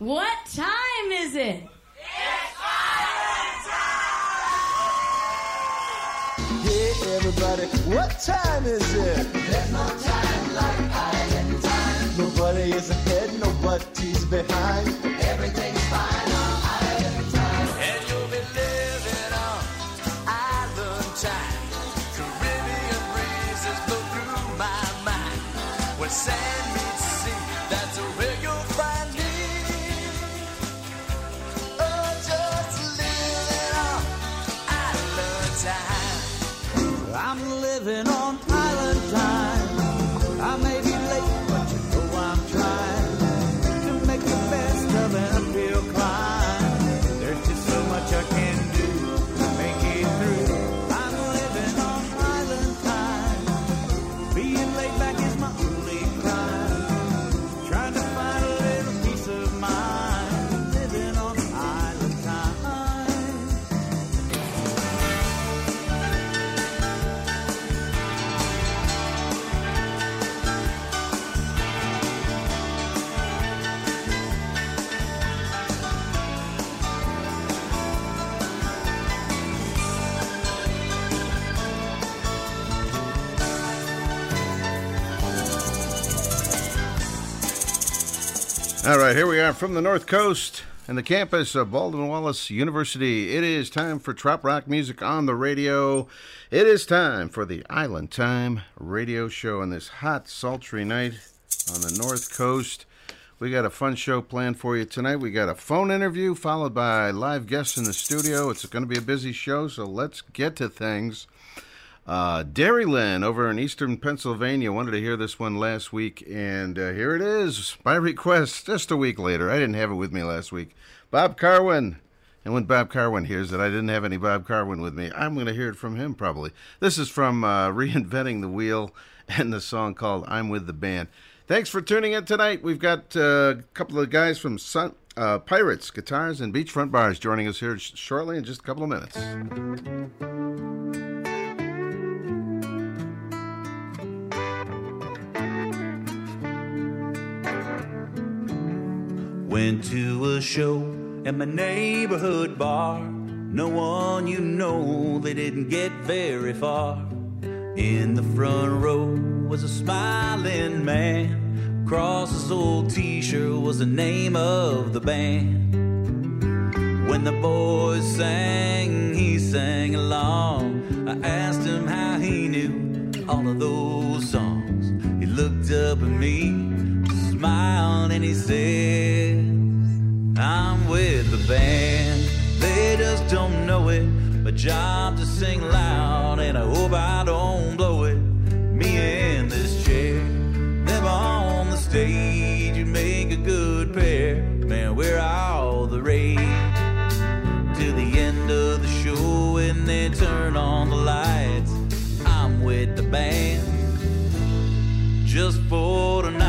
What time is it? Hey everybody, what time is it? There's no time like island time. Nobody is ahead, nobody's behind. All right, here we are from the North Coast and the campus of Baldwin Wallace University. It is time for Trop Rock music on the radio. It is time for the Island Time radio show on this hot, sultry night on the North Coast. We got a fun show planned for you tonight. We got a phone interview followed by live guests in the studio. It's going to be a busy show, so let's get to things. Uh, Dara Lynn over in eastern Pennsylvania wanted to hear this one last week, and uh, here it is by request just a week later. I didn't have it with me last week. Bob Karwin. And when Bob Karwin hears that I didn't have any Bob Karwin with me, I'm going to hear it from him probably. This is from uh, Reinventing the Wheel and the song called I'm With the Band. Thanks for tuning in tonight. We've got uh, a couple of guys from Sun, uh, Pirates, Guitars, and Beachfront Bars joining us here sh- shortly in just a couple of minutes. Went to a show at my neighborhood bar. No one you know, they didn't get very far. In the front row was a smiling man. Across his old t shirt was the name of the band. When the boys sang, he sang along. I asked him how he knew all of those songs. He looked up at me, smiled, and he said, I'm with the band. They just don't know it. My job to sing loud, and I hope I don't blow it. Me in this chair, them on the stage, you make a good pair. Man, we're all the rage to the end of the show when they turn on the lights. I'm with the band just for tonight.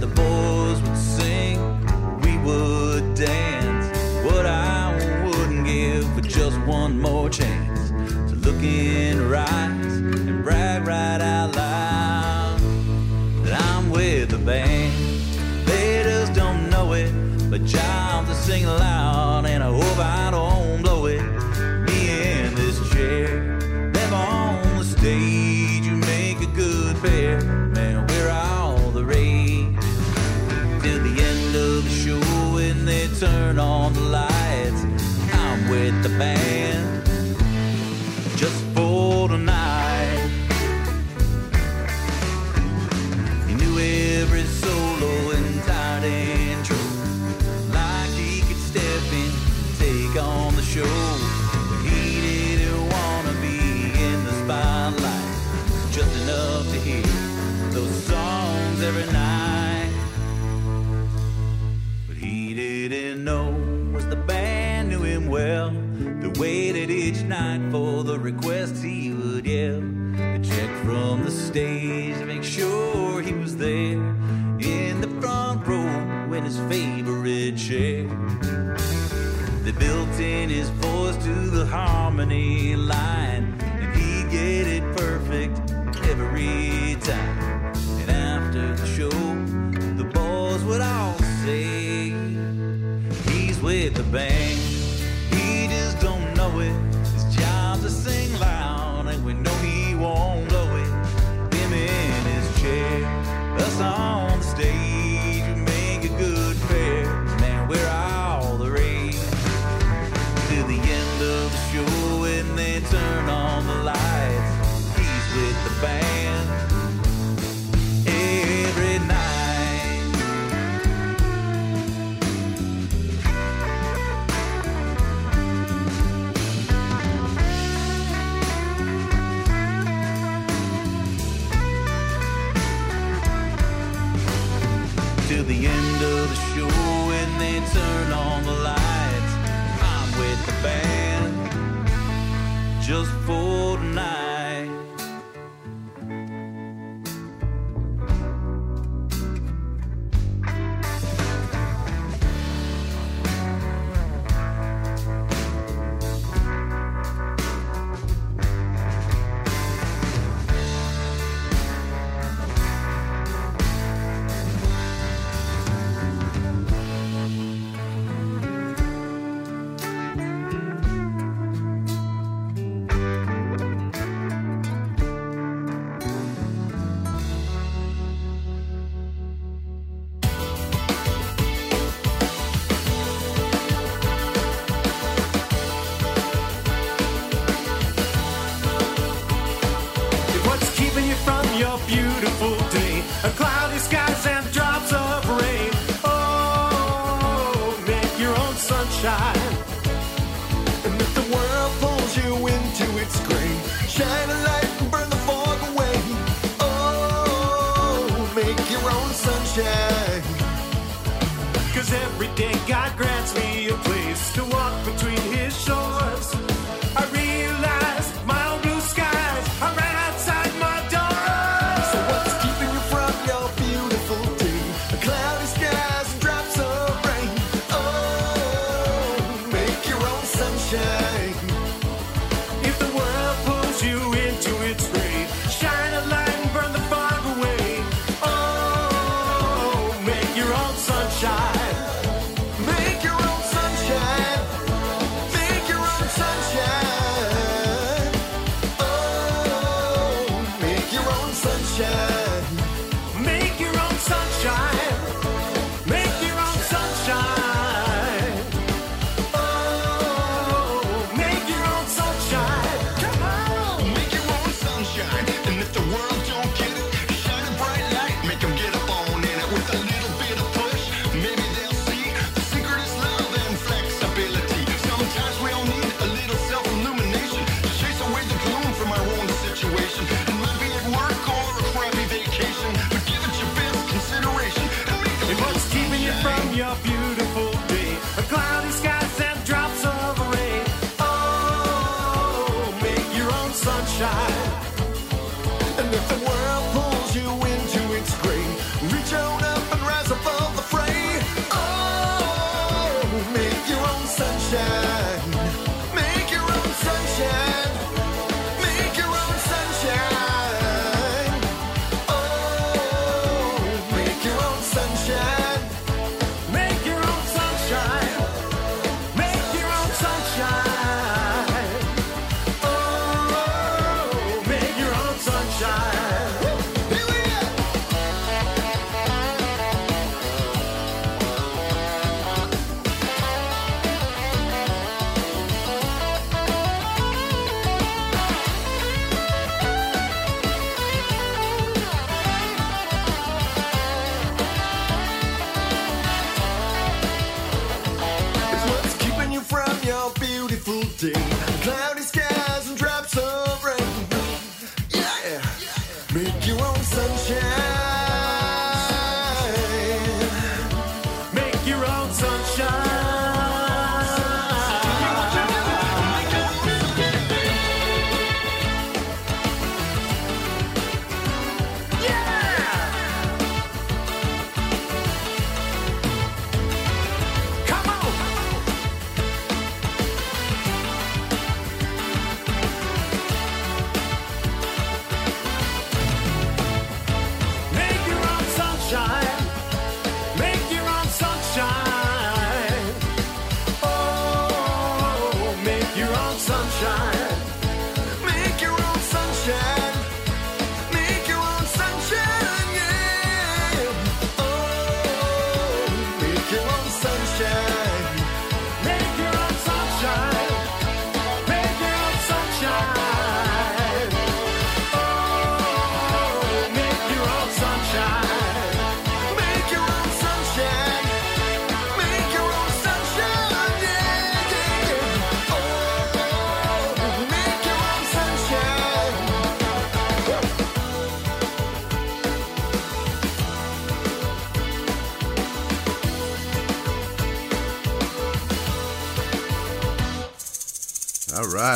The boys would sing, we would dance. What I wouldn't give for just one more chance to look in her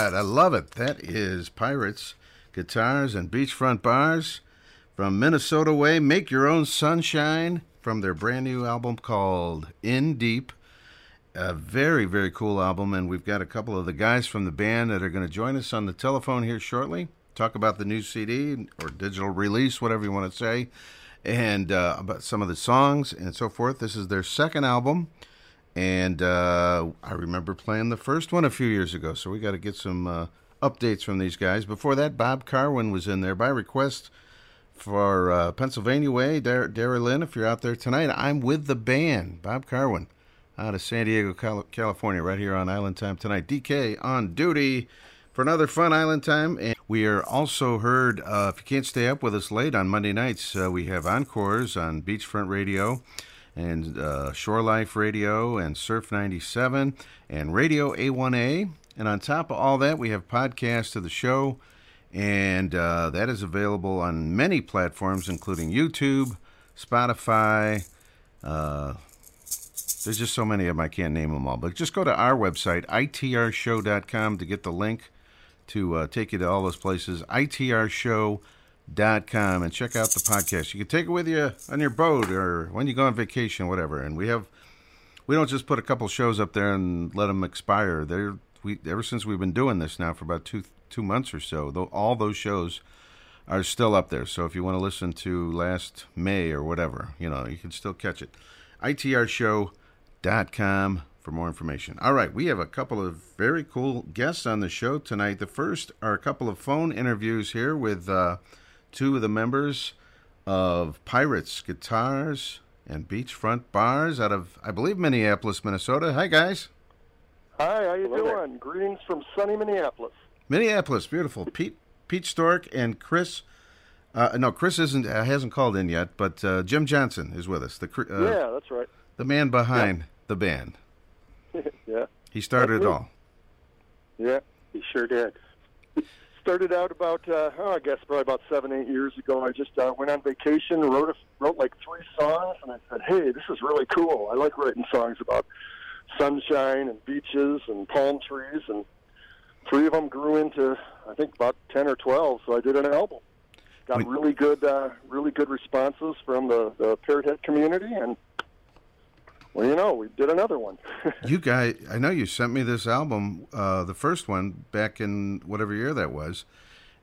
right, I love it. That is Pirates, Guitars, and Beachfront Bars from Minnesota Way. Make Your Own Sunshine from their brand new album called In Deep. A very, very cool album, and we've got a couple of the guys from the band that are going to join us on the telephone here shortly. Talk about the new CD or digital release, whatever you want to say, and uh, about some of the songs and so forth. This is their second album. And uh, I remember playing the first one a few years ago, so we got to get some uh, updates from these guys. Before that, Bob Karwin was in there by request for uh, Pennsylvania Way. Dar- Dara Lynn, if you're out there tonight, I'm with the band. Bob Karwin out of San Diego, Cal- California, right here on Island Time tonight. DK on duty for another fun Island Time. And we are also heard, uh, if you can't stay up with us late on Monday nights, uh, we have encores on Beachfront Radio and uh, Shore Life Radio and Surf 97 and Radio A1A. And on top of all that, we have podcasts of the show, and uh, that is available on many platforms, including YouTube, Spotify. Uh, there's just so many of them, I can't name them all. But just go to our website, itrshow.com, to get the link to uh, take you to all those places. itrshow.com and check out the podcast. You can take it with you on your boat or when you go on vacation, whatever. And we have, we don't just put a couple shows up there and let them expire. They're we ever since we've been doing this now for about two two months or so. Though all those shows are still up there. So if you want to listen to last May or whatever, you know, you can still catch it. itrshow.com for more information. All right, we have a couple of very cool guests on the show tonight. The first are a couple of phone interviews here with uh, two of the members of Pirates Guitars and Beachfront Bars out of, I believe, Minneapolis, Minnesota. Hi, guys. Hi, how you doing? Greetings from sunny Minneapolis. Minneapolis, beautiful. Pete Pete Stork and Chris. Uh, no, Chris isn't uh, hasn't called in yet, but uh, Jim Johnson is with us. The cr- uh, yeah, that's right. the man behind the band. yeah, He started it all. yeah, he sure did. Started out about, uh, oh, I guess probably about seven, eight years ago. I just uh, went on vacation, wrote a, wrote like three songs, and I said, "Hey, this is really cool. I like writing songs about sunshine and beaches and palm trees." And three of them grew into, I think, about ten or twelve. So I did an album. Got really good, uh, really good responses from the, the Parrot Head community, and well, you know, we did another one. You guys, I know you sent me this album, uh, the first one, back in whatever year that was,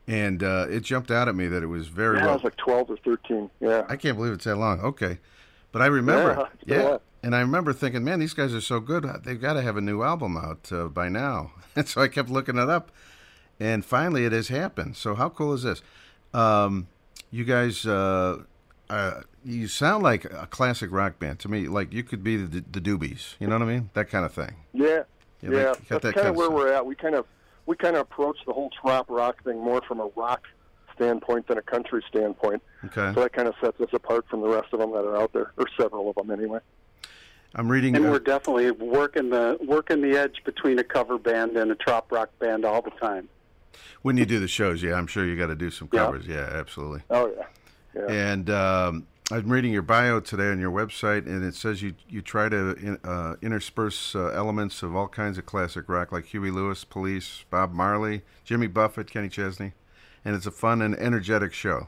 and uh, it jumped out at me that it was very yeah, I well. was like twelve or thirteen. Yeah. I can't believe it's that long. Okay, but I remember, Yeah, it. it's been a yeah, and I remember thinking, man, these guys are so good. They've got to have a new album out uh, by now. And so I kept looking it up, and finally, it has happened. So how cool is this? Um, you guys, uh, uh, you sound like a classic rock band to me. Like you could be the, the Doobies. You know what I mean? That kind of thing. Yeah, Yeah, yeah. like, that's that kind kind of of where stuff. we're at. We kind of we kind of approach the whole trop rock thing more from a rock standpoint than a country standpoint. Okay. So that kind of sets us apart from the rest of them that are out there, or several of them anyway. I'm reading. And uh, we're definitely working the working the edge between a cover band and a trop rock band all the time. when you do the shows, yeah, I'm sure you got to do some Yeah. covers. Yeah, absolutely. Oh yeah, yeah. And um, I'm reading your bio today on your website, and it says you you try to in, uh, intersperse uh, elements of all kinds of classic rock, like Huey Lewis, Police, Bob Marley, Jimmy Buffett, Kenny Chesney, and it's a fun and energetic show.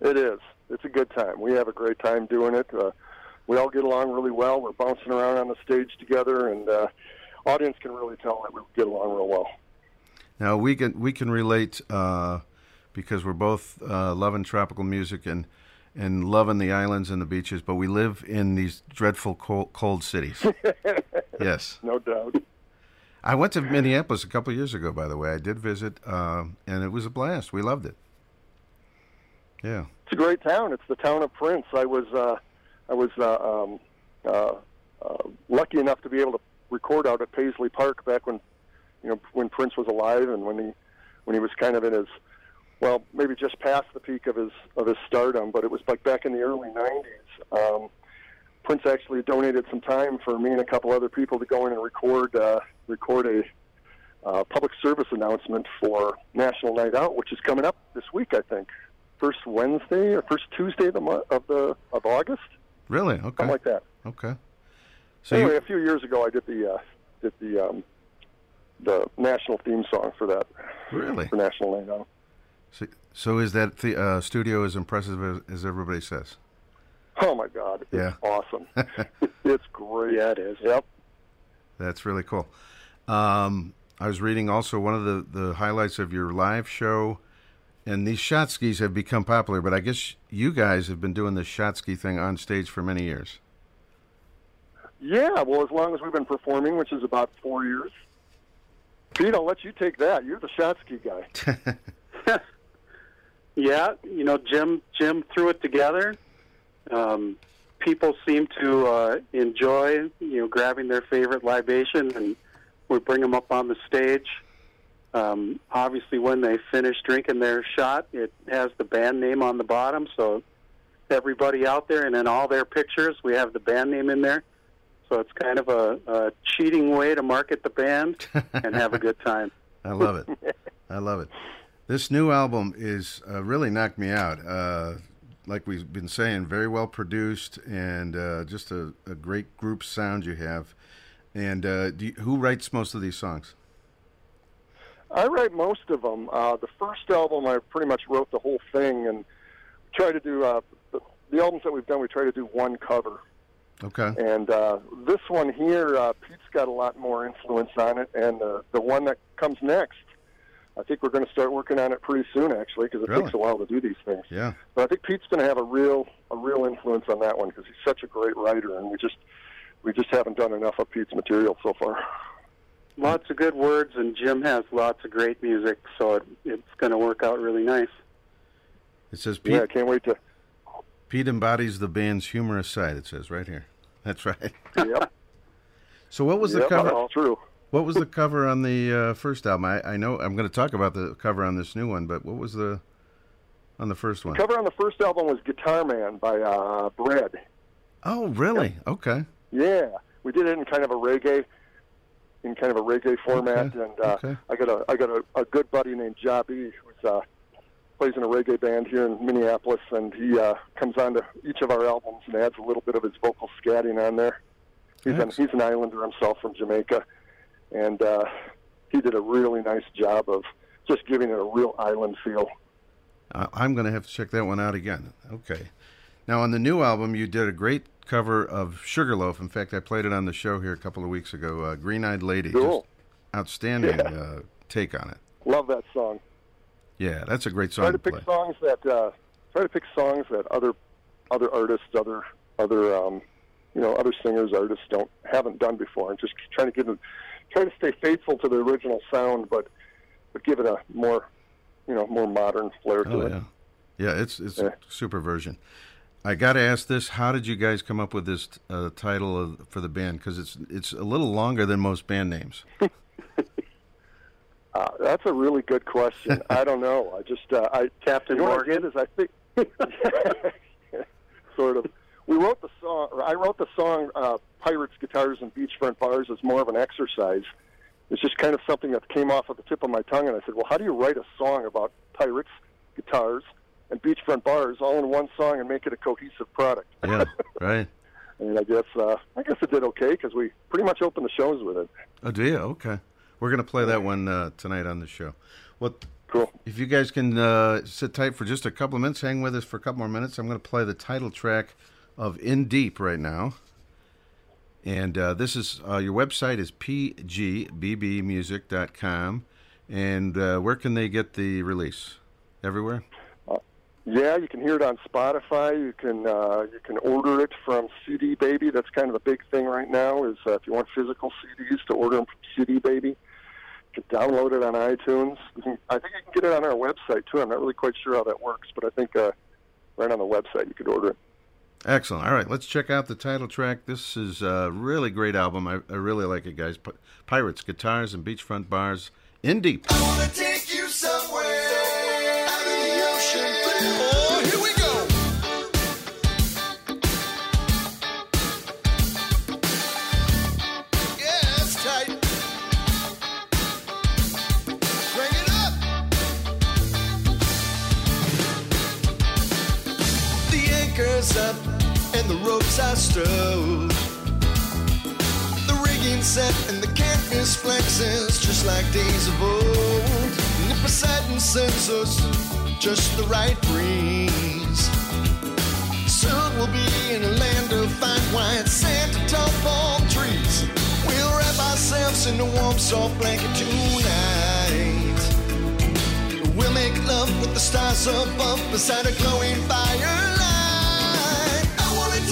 It is. It's a good time. We have a great time doing it. Uh, we all get along really well. We're bouncing around on the stage together, and uh, audience can really tell that we get along real well. Now we can we can relate uh, because we're both uh, loving tropical music and and loving the islands and the beaches, but we live in these dreadful cold, cold cities. yes. No doubt. I went to Minneapolis a couple years ago, by the way. I did visit, uh, and it was a blast. We loved it. Yeah. It's a great town. It's the town of Prince. I was uh, I was uh, um, uh, uh, lucky enough to be able to record out at Paisley Park back when you know when Prince was alive and when he when he was kind of in his well maybe just past the peak of his of his stardom, but it was like back in the early '90s. Um, Prince actually donated some time for me and a couple other people to go in and record uh, record a uh, public service announcement for National Night Out, which is coming up this week, I think. First Wednesday or first Tuesday of the month of the of August, Really? Okay. something like that. Okay. So anyway, you, a few years ago, I did the uh, did the um, the national theme song for that really? for National Night Out. So, so is that the uh, studio as impressive as, as everybody says? Oh my God, it's Yeah. awesome. it's great. Yeah, it is. Yep. That's really cool. Um, I was reading also one of the, the highlights of your live show, and these shot skis have become popular, but I guess you guys have been doing this shot ski thing on stage for many years. Yeah, well, as long as we've been performing, which is about four years. Pete, I'll let you take that. You're the shot ski guy. Yeah, you know, Jim Jim threw it together. Um, people seem to uh, enjoy, you know, grabbing their favorite libation, and we bring them up on the stage. Um, obviously, when they finish drinking their shot, it has the band name on the bottom, so everybody out there, and in all their pictures, we have the band name in there. So it's kind of a, a cheating way to market the band and have a good time. I love it. I love it. This new album is uh, really knocked me out. Uh, like we've been saying, very well produced and uh, just a, a great group sound you have. And uh, do you, who writes most of these songs? I write most of them. Uh, the first album, I pretty much wrote the whole thing and try to do uh, the, the albums that we've done. We try to do one cover, Okay. and uh, this one here, uh, Pete's got a lot more influence on it, and uh, the one that comes next. I think we're going to start working on it pretty soon, actually, because it Really? takes a while to do these things. Yeah. But I think Pete's going to have a real, a real influence on that one because he's such a great writer, and we just, we just haven't done enough of Pete's material so far. Lots of good words, and Jim has lots of great music, so it, it's going to work out really nice. It says Pete, Yeah, I can't wait to. Pete embodies the band's humorous side. It says right here. That's right. Yep. So what was the cover? That's true. What was the cover on the uh, first album? I, I know I'm going to talk about the cover on this new one, but what was the on the first one? cover on the first album was Guitar Man by uh, Bread. Oh, really? Okay. Yeah, we did it in kind of a reggae, in kind of a reggae format, Okay, and uh, okay. I got a I got a, a good buddy named Jabi who's uh, plays in a reggae band here in Minneapolis, and he uh, comes on to each of our albums and adds a little bit of his vocal scatting on there. He's an, he's an islander himself from Jamaica, and uh, he did a really nice job of just giving it a real island feel. I- I'm going to have to check that one out again. Okay. Now, on the new album, you did a great cover of Sugarloaf. In fact, I played it on the show here a couple of weeks ago. Uh, Green Eyed Lady. Cool. Just outstanding Yeah. uh, take on it. Love that song. Yeah, that's a great try song to to pick play. songs that uh, try to pick songs that other other artists, other other um, you know other singers, artists don't haven't done before, and just trying to give them try to stay faithful to the original sound, but but give it a more you know more modern flair to Oh, it. yeah. Yeah, it's, it's Yeah. a super version. I got to ask this: How did you guys come up with this uh, title of, for the band? Because it's it's a little longer than most band names. Uh, that's a really good question. I don't know. I just uh, I Captain you Morgan? What I did is I think sort of. We wrote the song. Or I wrote the song uh, "Pirates, Guitars, and Beachfront Bars" as more of an exercise. It's just kind of something that came off of the tip of my tongue, and I said, "Well, how do you write a song about pirates, guitars, and beachfront bars all in one song and make it a cohesive product?" Yeah, right. and I guess uh, I guess it did okay because we pretty much opened the shows with it. Oh, do you? Okay. We're going to play that one uh, tonight on the show. Well, Cool. if you guys can uh, sit tight for just a couple of minutes, hang with us for a couple more minutes. I'm going to play the title track of In Deep right now. And uh, this is uh, your website is pgbbmusic.com. And uh, where can they get the release? Everywhere? Yeah, you can hear it on Spotify. You can uh, you can order it from CD Baby. That's kind of the big thing right now. Is uh, if you want physical CDs to order them from CD Baby, you can download it on iTunes. I think you can get it on our website too. I'm not really quite sure how that works, but I think uh, right on the website you could order it. Excellent. All right, let's check out the title track. This is a really great album. I, I really like it, guys. P- Pirates, guitars, and beachfront bars. In deep. The ropes I stowed. The rigging set and the canvas flexes just like days of old. And the Poseidon sends us just the right breeze. Soon we'll be in a land of fine white sand and tall palm trees. We'll wrap ourselves in a warm, soft blanket tonight. We'll make love with the stars above beside a glowing firelight.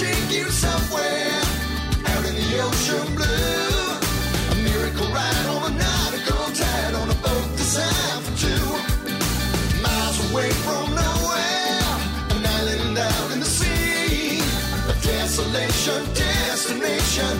Take you somewhere out in the ocean blue. A miracle ride on a tide on a boat for two. Miles away from nowhere, an island out in the sea. A desolation destination,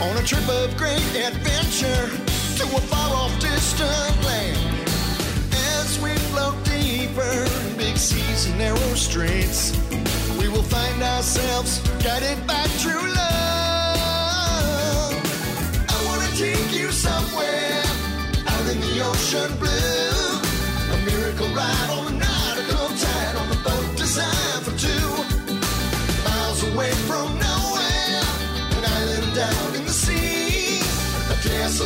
on a trip of great adventure to a far off distant land. As we float deeper in big seas and narrow straits, we will find ourselves guided by true love. I wanna take you somewhere out in the ocean blue. A miracle ride on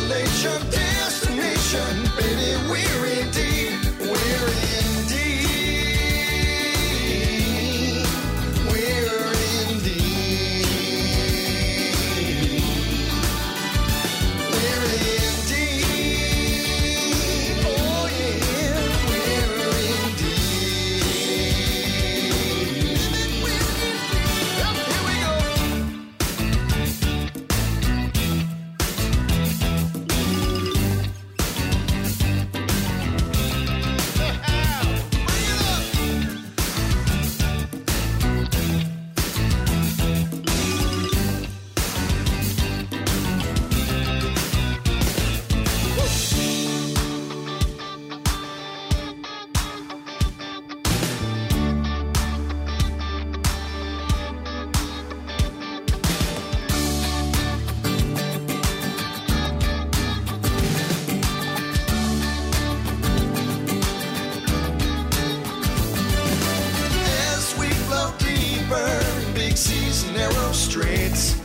desolation seas narrow straits,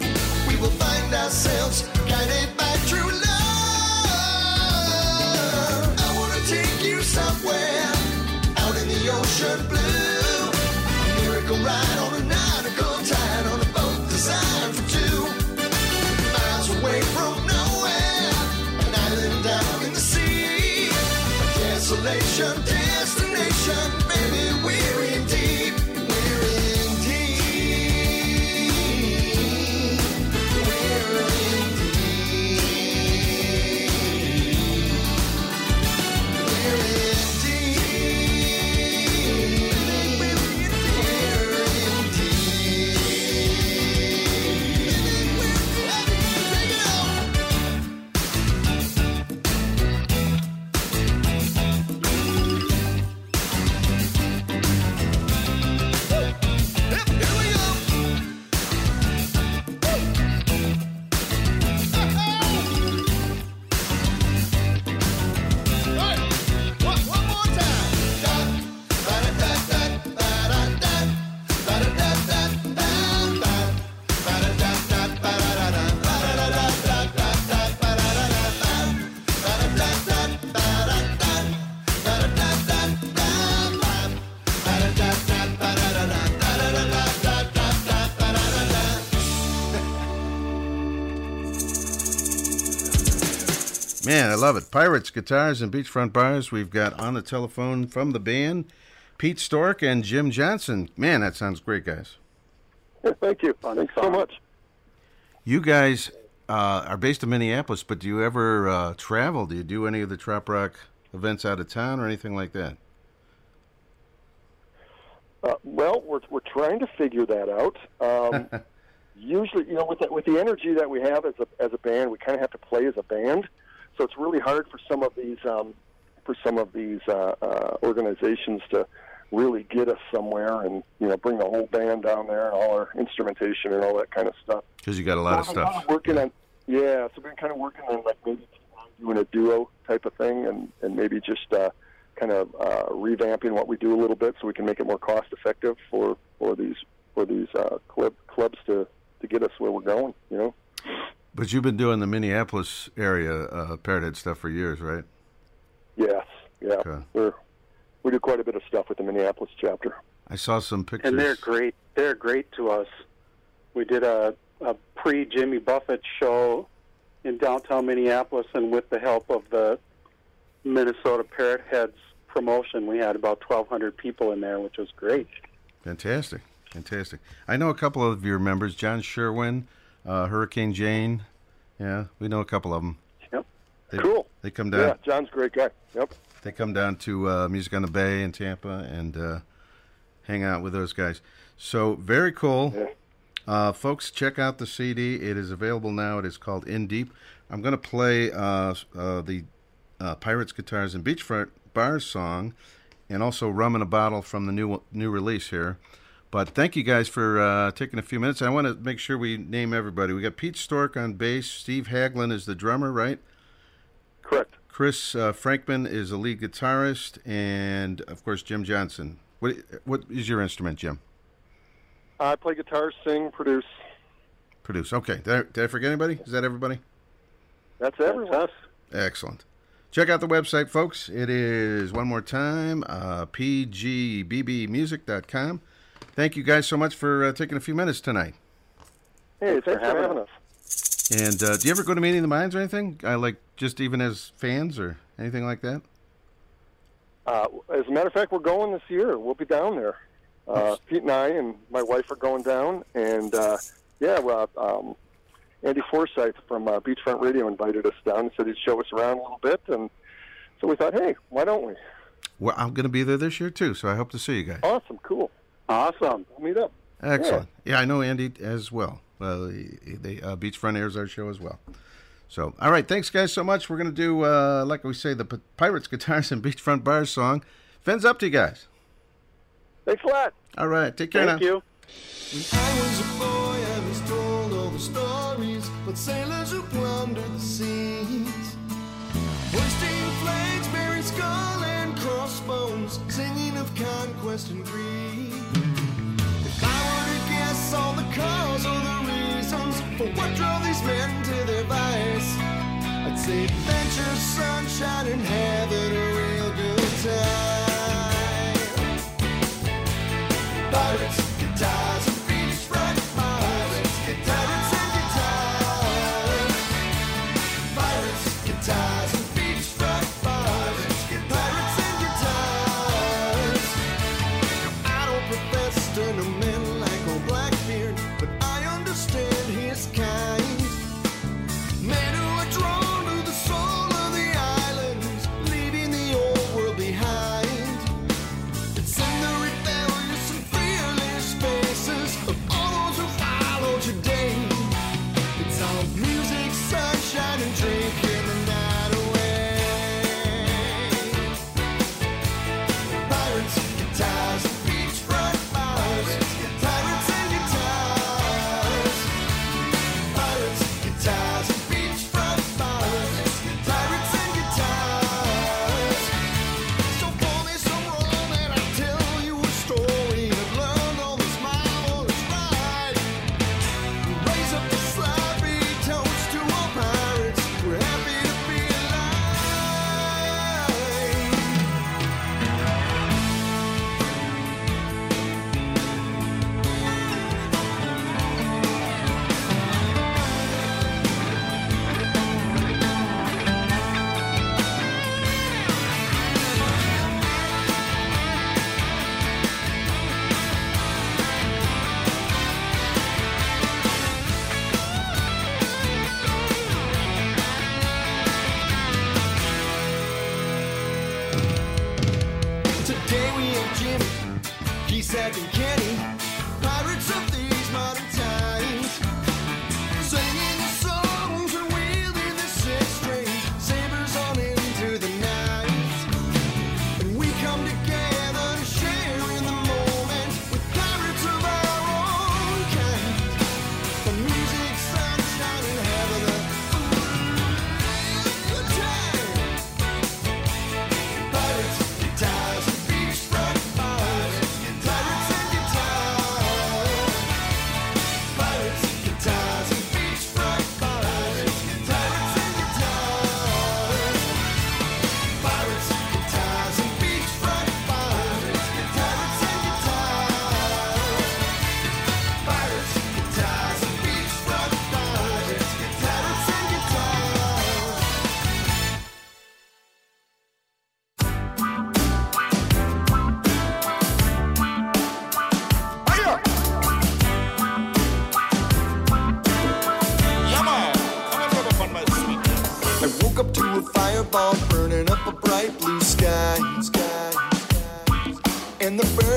love it. Pirates, guitars, and beachfront bars. We've got on the telephone from the band Pete Stork and Jim Johnson. Man, that sounds great, guys. Yeah, Thank you. Thanks so much. You guys uh, are based in Minneapolis, but do you ever uh, travel? Do you do any of the trop Rock events out of town or anything like that? Uh, well, we're we're trying to figure that out. Um, usually, you know, with the, with the energy that we have as a as a band, we kind of have to play as a band. So it's really hard for some of these um, for some of these uh, uh, organizations to really get us somewhere and you know bring the whole band down there and all our instrumentation and all that kind of stuff. Because you got a lot of We've stuff. Working on yeah, so we've been kind of working on like maybe doing a duo type of thing and and maybe just uh, kind of uh, revamping what we do a little bit so we can make it more cost effective for for these for these uh, club clubs to to get us where we're going. You know. But you've been doing the Minneapolis area uh, Parrothead stuff for years, right? Yes. Yeah. Okay. We're we do quite a bit of stuff with the Minneapolis chapter. I saw some pictures. And they're great. They're great to us. We did a, a pre Jimmy Buffett show in downtown Minneapolis, and with the help of the Minnesota Parrot Heads promotion, we had about 1,200 people in there, which was great. Fantastic, fantastic. I know a couple of your members, John Sherwin, uh, Hurricane Jane. Yeah, we know a couple of them. Yep. They, Cool. They come down. Yeah, John's a great guy. Yep. They come down to uh, Music on the Bay in Tampa and uh, hang out with those guys. So very cool. Yeah. Uh, folks, check out the CD. It is available now. It is called In Deep. I'm going to play uh, uh, the uh, Pirates Guitars and Beachfront Bars song, and also Rum in a Bottle from the new new release here. But thank you guys for uh, taking a few minutes. I want to make sure we name everybody. We got Pete Stork on bass. Steve Haglin is the drummer, right? Correct. Chris uh, Frankman is the lead guitarist, and of course Jim Johnson. What what is your instrument, Jim? I play guitar, sing, produce. Produce. Okay. Did I, did I forget anybody? Is that everybody? That's everyone. us. Excellent. Check out the website, folks. It is one more time uh, pgbbmusic.com. Thank you guys so much for uh, taking a few minutes tonight. Hey, thanks, for having having us. us. And uh, do you ever go to Meeting of the Minds or anything? I like just even as fans or anything like that. Uh, as a matter of fact, we're going this year. We'll be down there. Uh, Pete and I and my wife are going down, and uh, yeah, well, um, Andy Forsyth from uh, Beachfront Radio invited us down and said he'd show us around a little bit, and so we thought, hey, why don't we? Well, I'm going to be there this year too, so I hope to see you guys. Awesome, cool. Awesome. We'll meet up. Excellent. Yeah, I know Andy as well. Uh, the uh, Beachfront airs our show as well. So, all right, thanks guys so much. We're gonna do, uh, like we say, the P- Pirates Guitars and Beachfront Bars song. Fins up to you guys. Thanks a lot. All right, take care Thank now. you. I was a boy, I was told all the stories, but sailors who plundered the seas. Hoisting flags, bearing skull and crossbones, singing of conquest and greed. Cause or the reasons for what drove these men to their vice, I'd say adventure, sunshine, and having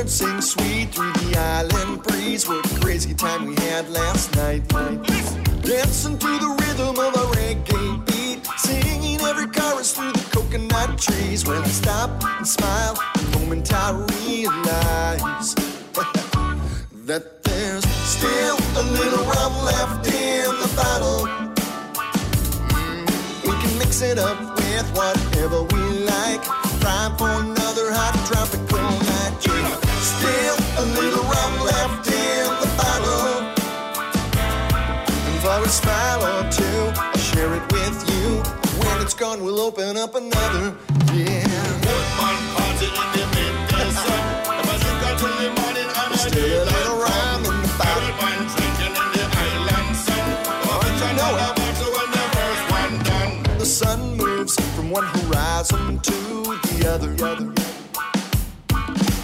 birds sing sweet through the island breeze. What a crazy time we had last night. Dancing to the rhythm of a reggae beat. Singing every chorus through the coconut trees. When I stop and smile, the moment I realize we'll open up another. Yeah. Still a little rum in the bottle. You know it. The sun moves from one horizon to the other.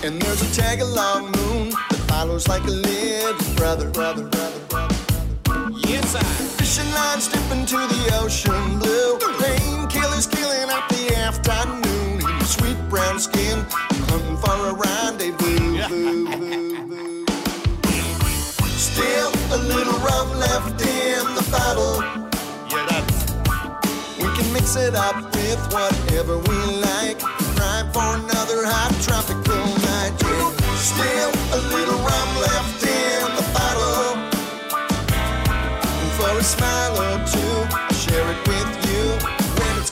And there's a tag along moon that follows like a little brother. brother, brother, brother. Yes, I. Fishing lines dip into the ocean blue. Painkillers killing out the afternoon. In your sweet brown skin, I'm hunting for a rendezvous. Boo, boo, boo. Still a little rum left in the bottle. We can mix it up with whatever we like. Try for another hot tropical night. Yeah. Still a little rum left in the bottle. And for a smile or two, share it with you. When it's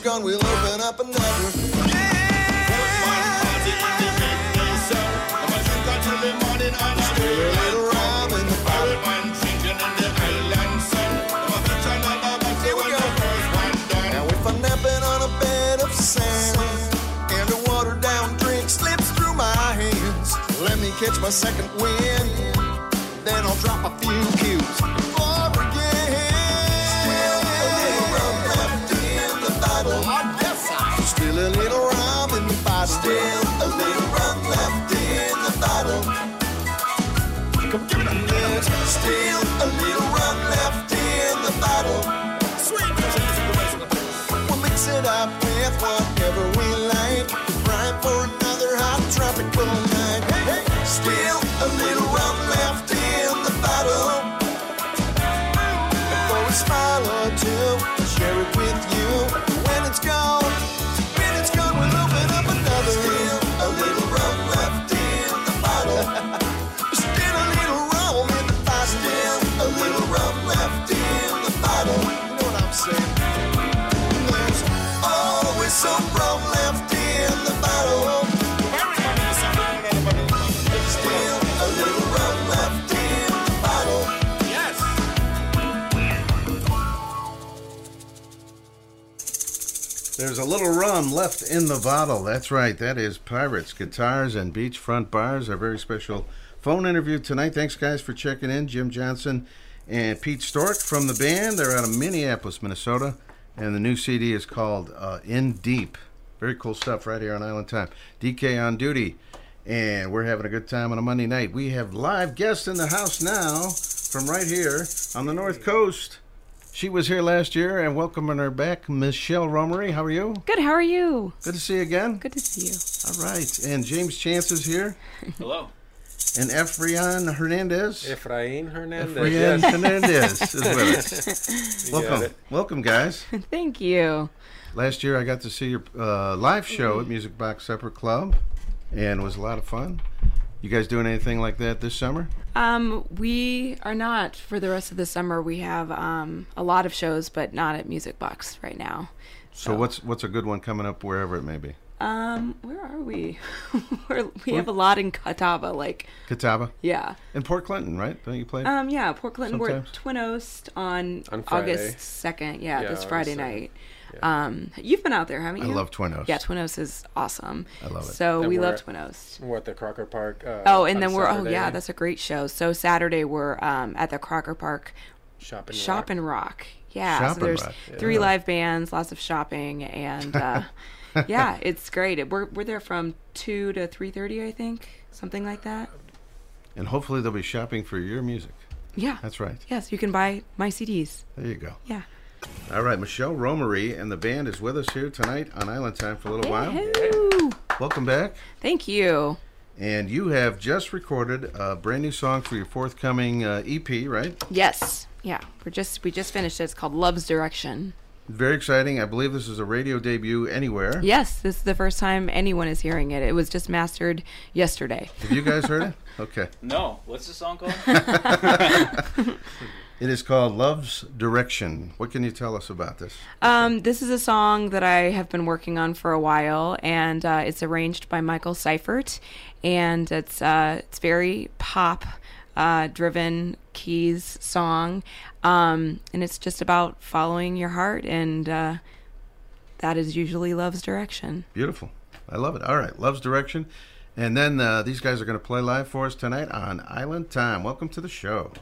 gone, we'll open up another. Now if I'm napping on a bed of sand and a watered down drink slips through my hands, let me catch my second wind. Then I'll drop a few cues There's a little rum left in the bottle. That's right. That is Pirates, Guitars, and Beachfront Bars. Our very special phone interview tonight. Thanks, guys, for checking in. Jim Johnson and Pete Stork from the band. They're out of Minneapolis, Minnesota. And the new CD is called uh, In Deep. Very cool stuff right here on Island Time. DK on duty. And we're having a good time on a Monday night. We have live guests in the house now from right here on the North Coast. She was here last year and welcoming her back, Michelle Romery. How are you? Good. How are you? Good to see you again. Good to see you. All right. And James Chance is here. Hello. And Efrain Hernandez. Efrain Hernandez. Efrain yes. Hernandez is with us. Welcome, welcome, guys. Thank you. Last year, I got to see your uh, live show at Music Box Supper Club, and it was a lot of fun. You guys doing anything like that this summer? Um, we are not for the rest of the summer. We have um, a lot of shows, but not at Music Box right now. So, what's what's a good one coming up wherever it may be? Um, where are we? We're, we have a lot in Catawba, like Catawba yeah. in Port Clinton, right? Don't you play? Um, yeah, Port Clinton. We're at Twin Oast on, On Friday. August second. Yeah, Yeah, this August Friday 2nd. Night. Um, you've been out there, haven't you? I love Twin Oast. Yeah, Twin Oast is awesome. I love it. So And we love at- Twin Oast. We're at the Crocker Park. Uh, Oh, and then we're oh yeah, that's a great show. So Saturday we're um, at the Crocker Park Shop and Shop Rock. and Rock. Yeah, Shop so there's Rock, three yeah. live bands, lots of shopping, and uh, yeah, it's great. It- We're we're there from two to three thirty, I think, something like that. And hopefully, they'll be shopping for your music. Yeah. That's right. Yes, you can buy my CDs. There you go. Yeah. All right, Michelle Romery and the band is with us here tonight on Island Time for a little while. Woo! Welcome back. Thank you. And you have just recorded a brand new song for your forthcoming uh, EP, right? Yes. Yeah. We're just we just finished it. It's called Love's Direction. Very exciting. I believe this is a radio debut anywhere. Yes, this is the first time anyone is hearing it. It was just mastered yesterday. Have you guys heard it? Okay. No. What's the song called? It is called Love's Direction. What can you tell us about this? Um, this is a song that I have been working on for a while, and uh, it's arranged by Michael Seifert, and it's uh, it's very pop uh, driven keys song, um, and it's just about following your heart, and uh, that is usually love's direction. Beautiful. I love it. All right, Love's Direction. And then uh, these guys are going to play live for us tonight on Island Time. Welcome to the show.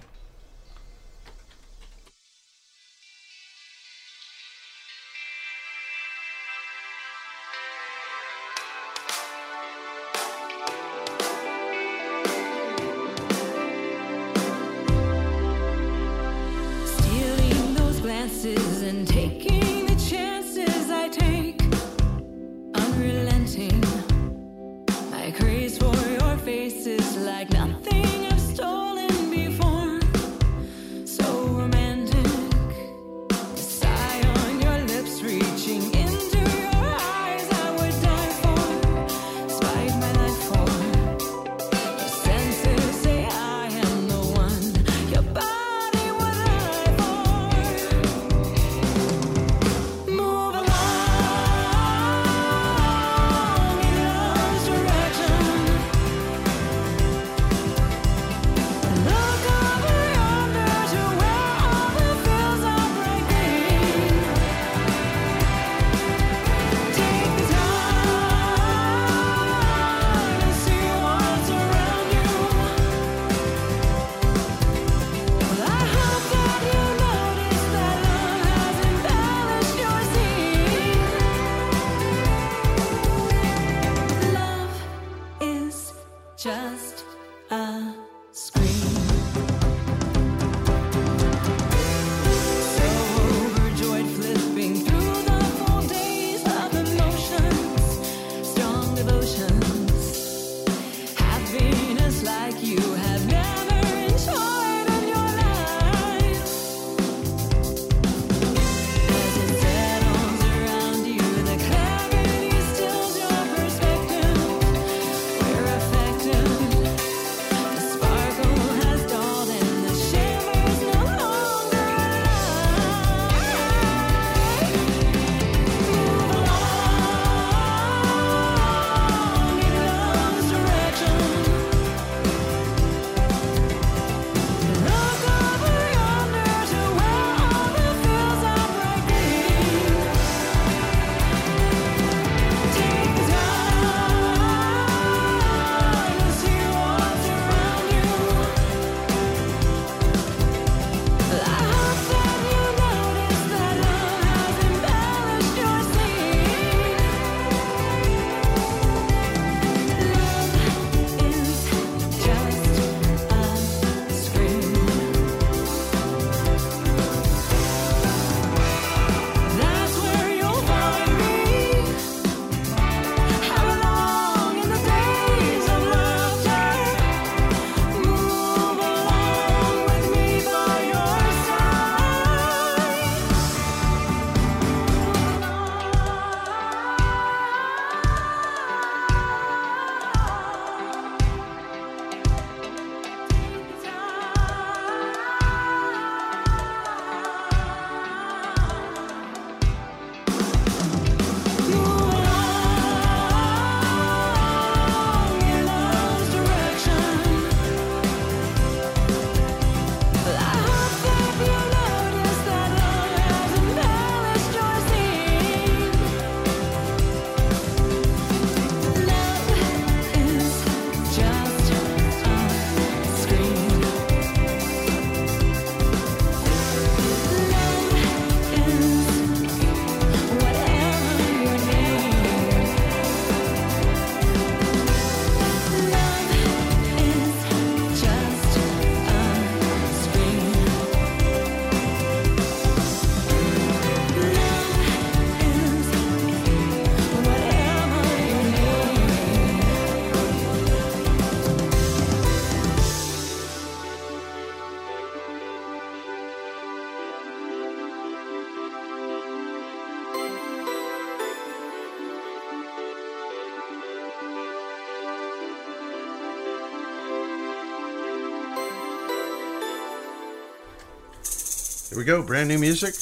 We go. Brand new music.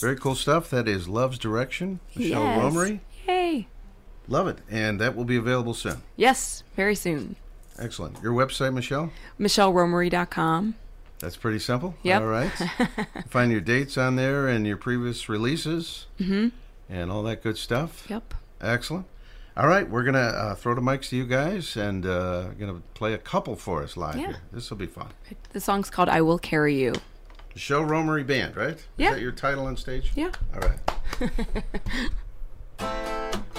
Very cool stuff. That is Love's Direction. Michelle Yes. Romery. Yay. Love it. And that will be available soon. Yes, very soon. Excellent. Your website, Michelle? MichelleRomery.com. That's pretty simple. Yep. All right. Find your dates on there and your previous releases hmm and all that good stuff. Yep. Excellent. All right, we're gonna uh, throw the mics to you guys and uh, gonna play a couple for us live. Yeah. Here. This will be fun. The song's called I Will Carry You. Michelle Romery Band, right? Yeah. Is that your title on stage? Yeah. All right.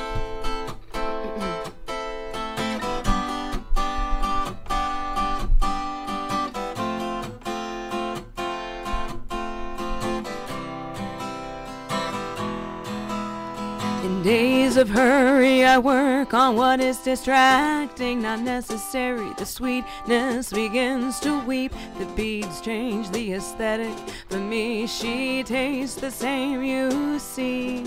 Days of hurry, I work on what is distracting, not necessary. The sweetness begins to weep. The beads change the aesthetic. For me, she tastes the same, you see.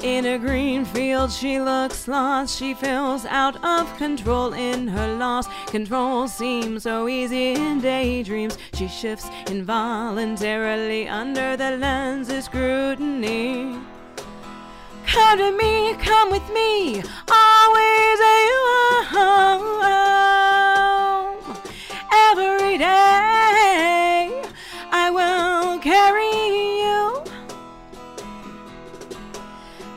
In a green field, she looks lost. She feels out of control in her loss. Control seems so easy in daydreams. She shifts involuntarily under the lens's scrutiny. Come to me, come with me, always a home. Every day, I will carry you.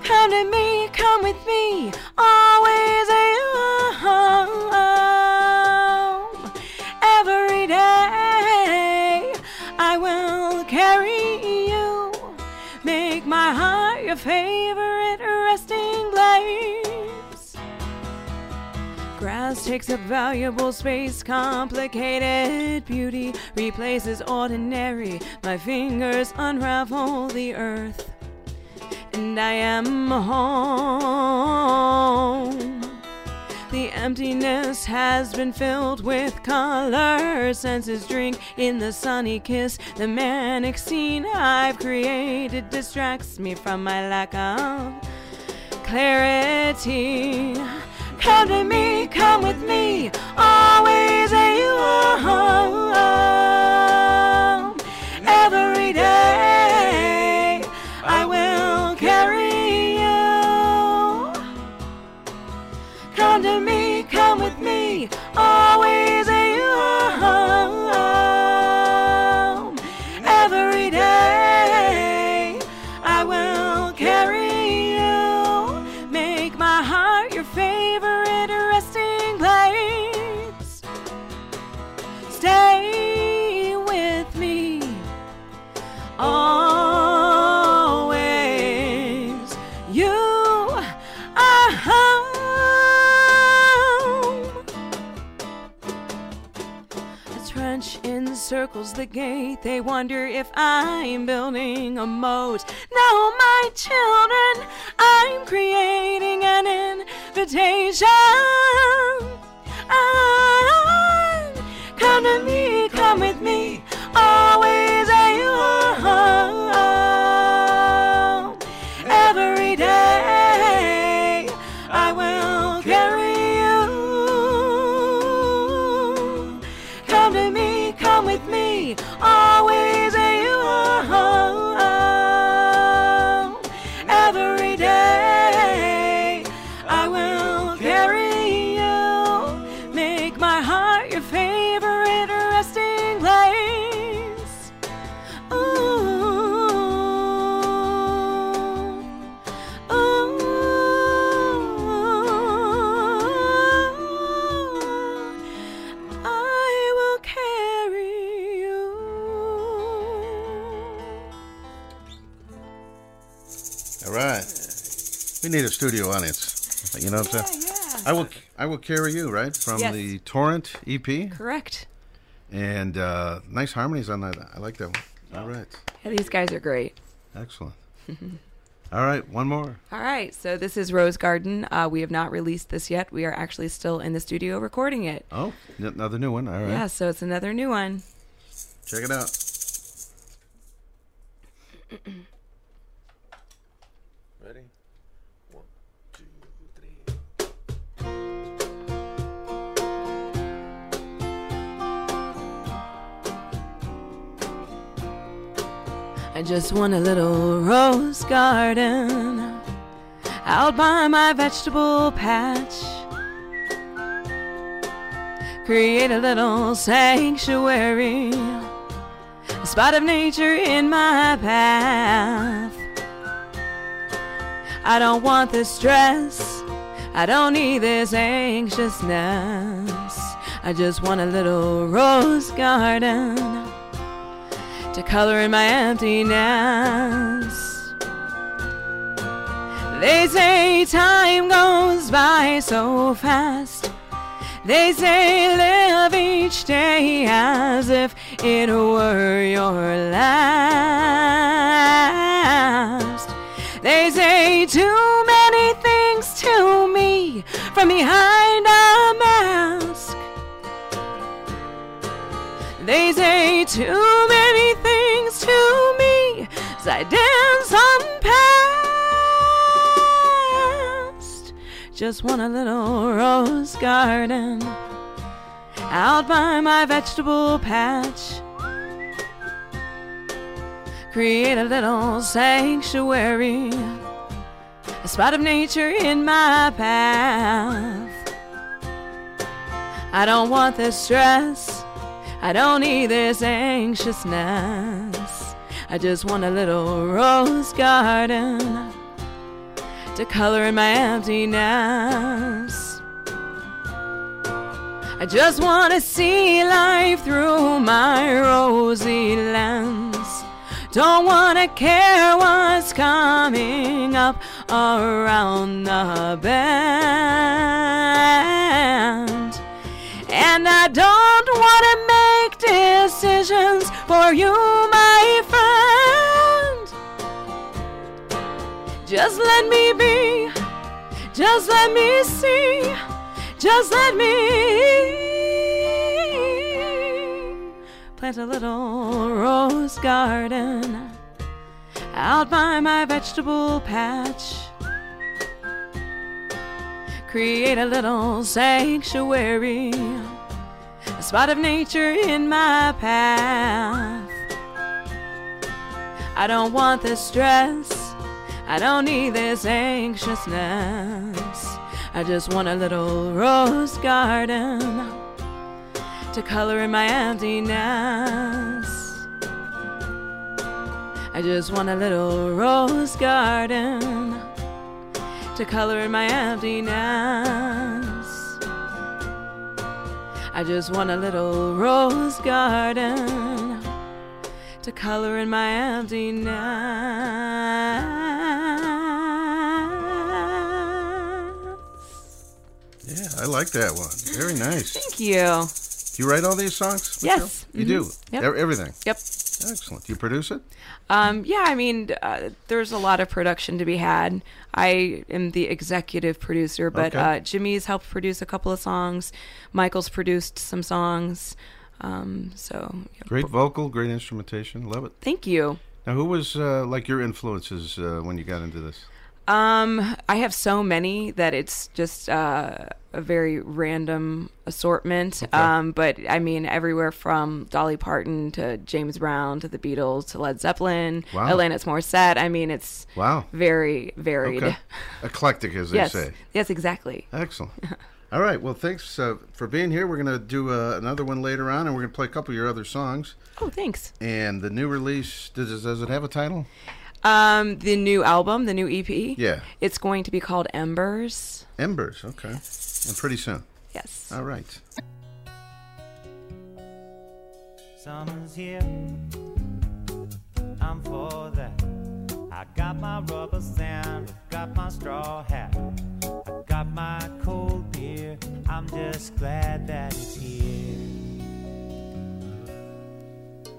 Come to me, come with me, always a home. Your favorite resting place. Grass takes up valuable space, complicated beauty replaces ordinary. My fingers unravel the earth, and I am home. The emptiness has been filled with color. Senses drink in the sunny kiss. The manic scene I've created distracts me from my lack of clarity. Come to me, come with me, always a home. Every day, encircles the gate. They wonder if I'm building a moat. No, my children, I'm creating an invitation. Ah, come to me, come with me, always a home. We need a studio audience. You know what I'm saying? I will I will carry you, right? From Yes. the Torrent EP. Correct. And uh, nice harmonies on that. I like that one. All right. Yeah, these guys are great. Excellent. All right, one more. All right, so this is Rose Garden. Uh, we have not released this yet. We are actually still in the studio recording it. Oh, n- another new one. All right. Yeah, so it's another new one. Check it out. I just want a little rose garden out by my vegetable patch. Create a little sanctuary, a spot of nature in my path. I don't want this stress, I don't need this anxiousness. I just want a little rose garden to color in my emptiness. They say time goes by so fast. They say live each day as if it were your last. They say too many things to me from behind a They say too many things to me as I dance on past. Just want a little rose garden out by my vegetable patch. Create a little sanctuary, a spot of nature in my path. I don't want this stress. I don't need this anxiousness. I just want a little rose garden to color in my emptiness. I just want to see life through my rosy lens. Don't want to care what's coming up around the bend. And I don't want to decisions for you, my friend. Just let me be, just let me see, just let me plant a little rose garden out by my vegetable patch. Create a little sanctuary, a spot of nature in my path. I don't want this stress, I don't need this anxiousness. I just want a little rose garden to color in my emptiness. I just want a little rose garden to color in my emptiness. I just want a little rose garden to color in my emptiness. Yeah, I like that one. Very nice. Thank you. You write all these songs? Yes. Michelle? You Mhm. do? Yep. E- Everything? Yep. Excellent. Do you produce it? Um, yeah, I mean, uh, there's a lot of production to be had. I am the executive producer, but Okay. uh, Jimmy's helped produce a couple of songs. Michael's produced some songs. Um, so, yeah. Great vocal, great instrumentation. Love it. thank you. Now, who was uh, like your influences uh, when you got into this? Um, I have so many that it's just uh, a very random assortment. Um, but I mean, everywhere from Dolly Parton to James Brown to the Beatles to Led Zeppelin, Wow. Alanis Morissette. I mean, it's Wow. very varied. Okay. Eclectic, as they yes, say. yes, exactly. Excellent. All right. Well, thanks uh, for being here. We're going to do uh, another one later on, and we're going to play a couple of your other songs. Oh, thanks. And the new release, does it, does it have a title? Um, the new album, the new EP. Yeah. It's going to be called Embers. Embers. Okay. And pretty soon. Yes. All right. Summer's here. I'm for that. I got my rubber sand, got my straw hat, I got my cold beer. I'm just glad that it's here.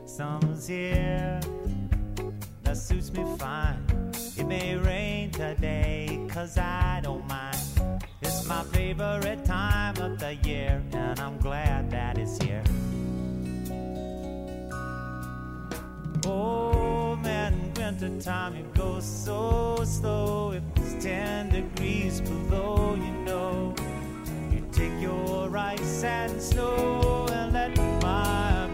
Summer's here. Suits me fine. It may rain today, cause I don't mind. It's my favorite time of the year, and I'm glad that it's here. Oh man, winter time it goes so slow. If it's 10 degrees below, you know, you take your ice and snow and let my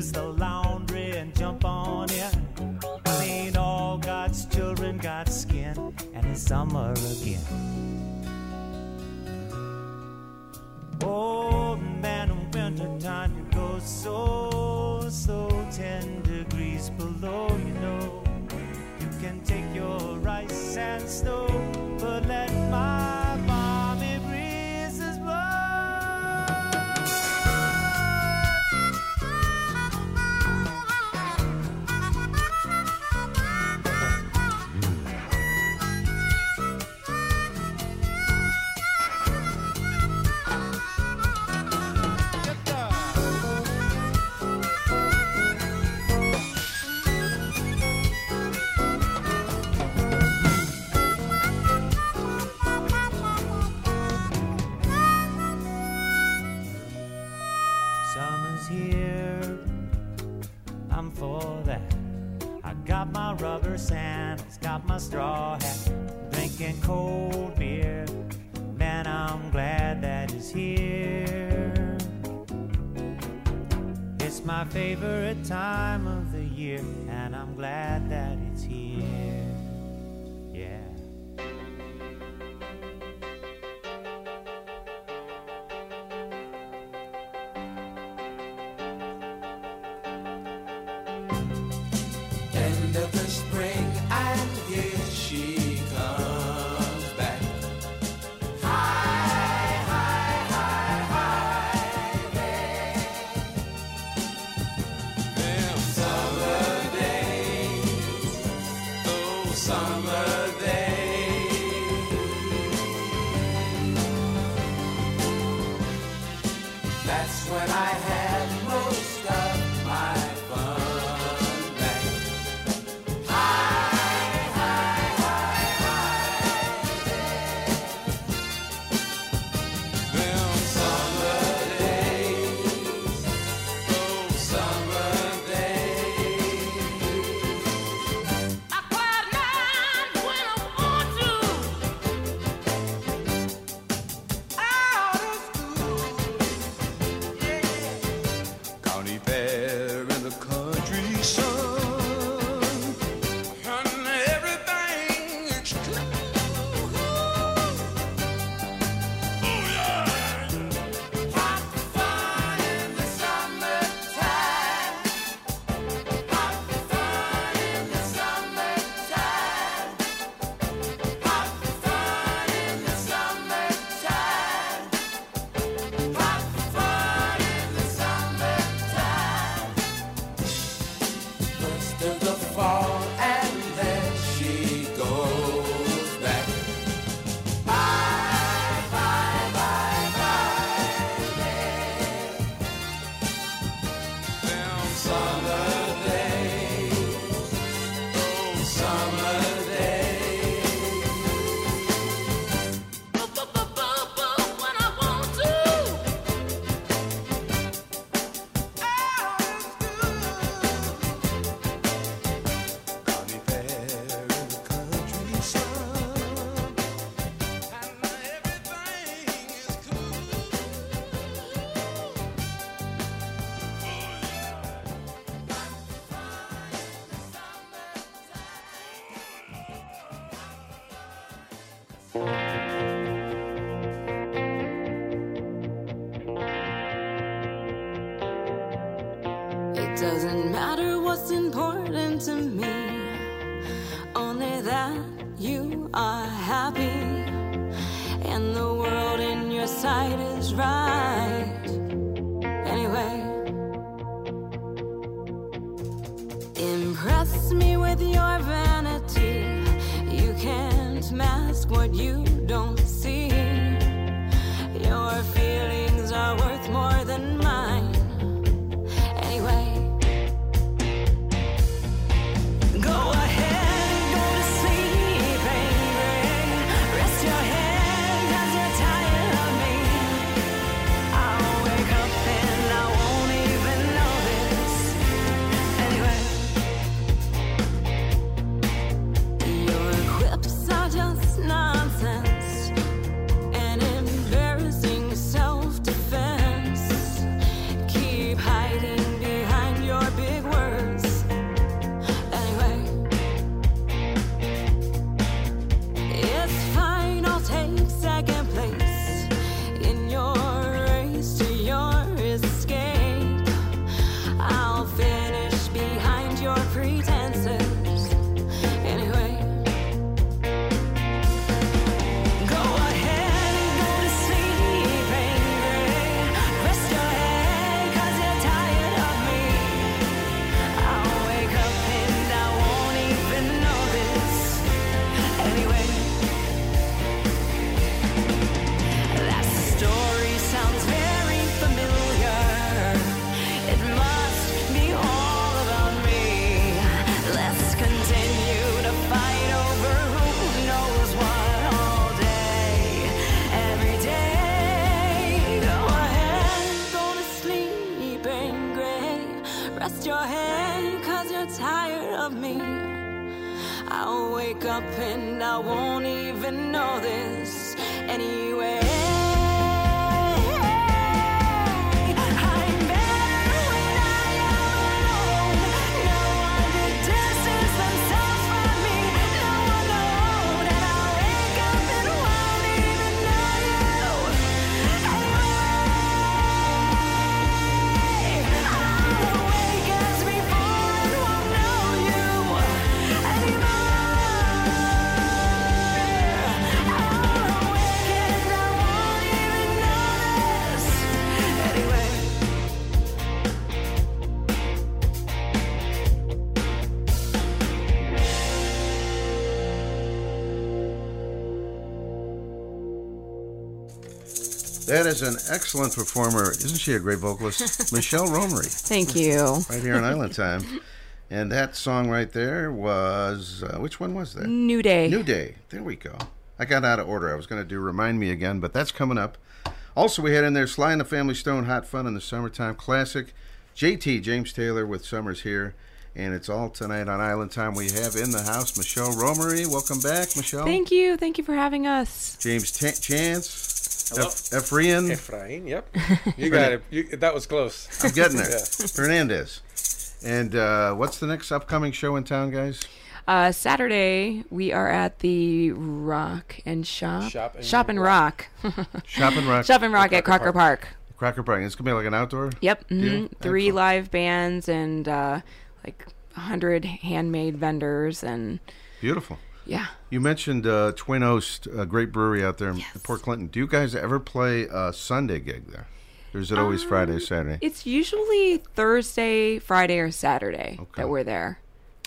use the laundry and jump on in. I mean, all God's children got skin, and it's summer again. Oh man, in wintertime you go so, so ten degrees below, you know. You can take your rice and snow, but let my is an excellent performer. Isn't she a great vocalist? Michelle Romery. Thank you. Right here on Island Time. And that song right there was, uh, which one was that? New Day. New Day. There we go. I got out of order. I was going to do Remind Me Again, but that's coming up. Also, we had in there Sly and the Family Stone, Hot Fun in the Summertime Classic. JT, James Taylor with Summers Here. And it's all tonight on Island Time. We have in the house Michelle Romery. Welcome back, Michelle. Thank you. Thank you for having us. James Ta Chance. Hello. Eph- Ephraim. Ephraim, yep. You got it. You, that was close. I'm getting there. Yeah. Hernandez. And uh, what's the next upcoming show in town, guys? Uh, Saturday, we are at the Rock and Shop. Shop and Shop and Rock. Shop and Rock. Shop and Rock at Crocker Park. Cracker Park. It's gonna be like an outdoor. Yep. mhm. Three Excellent. live bands and uh, like a hundred handmade vendors and Beautiful. Yeah. You mentioned uh, Twin Oast, a great brewery out there in Port Clinton. Do you guys ever play a Sunday gig there? Or is it always Friday, Saturday? It's usually Thursday, Friday, or Saturday that we're there.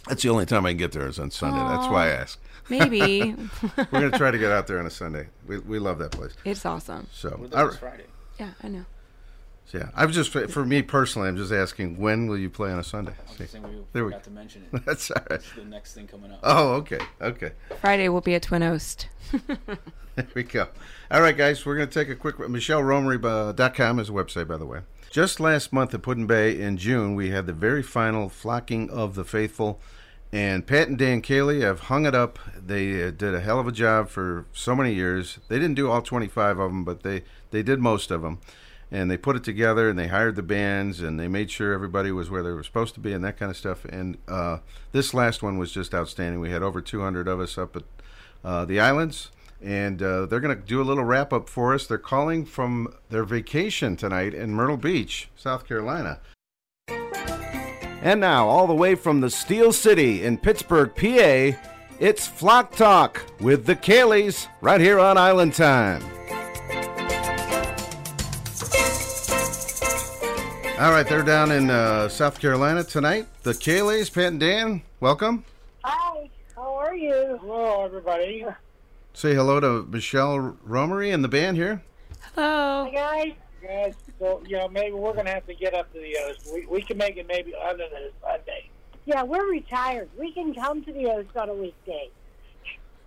That's the only time I can get there is on Sunday. That's why I ask. Maybe. We're gonna try to get out there on a Sunday. We, we love that place. It's awesome. So, Well, that all was right. Friday. Yeah, I know. So, yeah, I'm just for me personally. I'm just asking when will you play on a Sunday? I was just saying we There we forgot to mention it. That's all right. It's the next thing coming up. Oh, okay, okay. Friday will be at Twin Oast. There we go. All right, guys, we're going to take a quick. MichelleRomery.com is a website, by the way. Just last month at Put-in-Bay in June, we had the very final flocking of the faithful, and Pat and Dan Kayley have hung it up. They uh, did a hell of a job for so many years. They didn't do all 25 of them, but they they did most of them, and they put it together and they hired the bands and they made sure everybody was where they were supposed to be and that kind of stuff. And uh, this last one was just outstanding. We had over 200 of us up at uh, the islands and uh, they're going to do a little wrap up for us. They're calling from their vacation tonight in Myrtle Beach, South Carolina. And now, all the way from the Steel City in Pittsburgh, PA, it's Flock Talk with the Kayleys right here on Island Time. All right, they're down in uh, South Carolina tonight. The Kayleys, Pat and Dan, welcome. Hi, how are you? Hello, everybody. Say hello to Michelle Romery and the band here. Hello. Hi, guys. Guys, so, you know, maybe we're going to have to get up to the Oast. We, we can make it maybe other than a Sunday. Yeah, we're retired. We can come to the Oast on a weekday.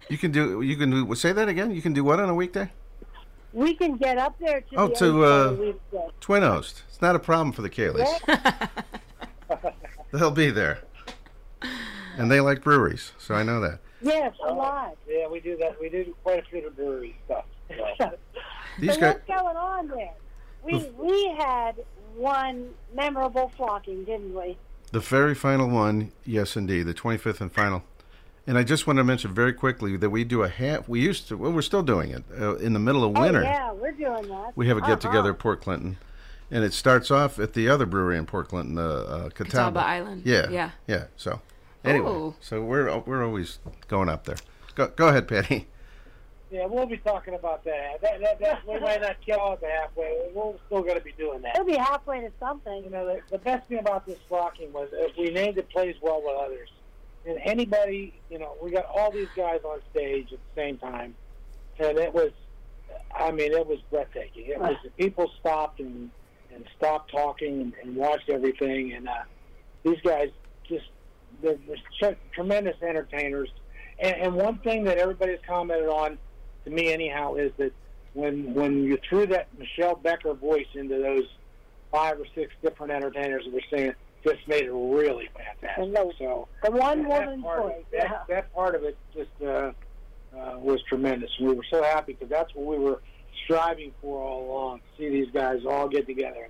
You can do. You can do. Say that again. You can do what on a weekday? We can get up there to Oh, the to uh. Twin Oast. It's not a problem for the Kayleys. They'll be there, and they like breweries, so I know that. Yes, a lot. Yeah, we do that. We do quite a bit of brewery stuff. So. These so guys. what's going on there? We we had one memorable flocking, didn't we? The very final one, yes, indeed, the 25th and final. And I just want to mention very quickly that we do a half. We used to. Well, we're still doing it uh, in the middle of winter. Oh yeah, we're doing that. We have a get together Uh-huh. at Port Clinton, and it starts off at the other brewery in Port Clinton, the uh, Catawba. Catawba Island. Yeah, Yeah. yeah. So anyway, Oh. so we're we're always going up there. Go go ahead, Patty. Yeah, we'll be talking about that. That, that, that we might not kill it halfway. We're still going to be doing that. It'll be halfway to something. You know, the, the best thing about this flocking was if we named it plays well with others. And anybody, you know, we got all these guys on stage at the same time, and it was, I mean, it was breathtaking. It was people stopped and and stopped talking and, and watched everything, and uh, these guys just they're, they're tre- tremendous entertainers. And, and one thing that everybody's commented on, to me anyhow, is that when when you threw that Michelle Becker voice into those five or six different entertainers that were singing, just made it really fantastic. So the one that woman part, voice. that, yeah. that part of it just uh, uh, was tremendous. We were so happy because that's what we were striving for all along. To see these guys all get together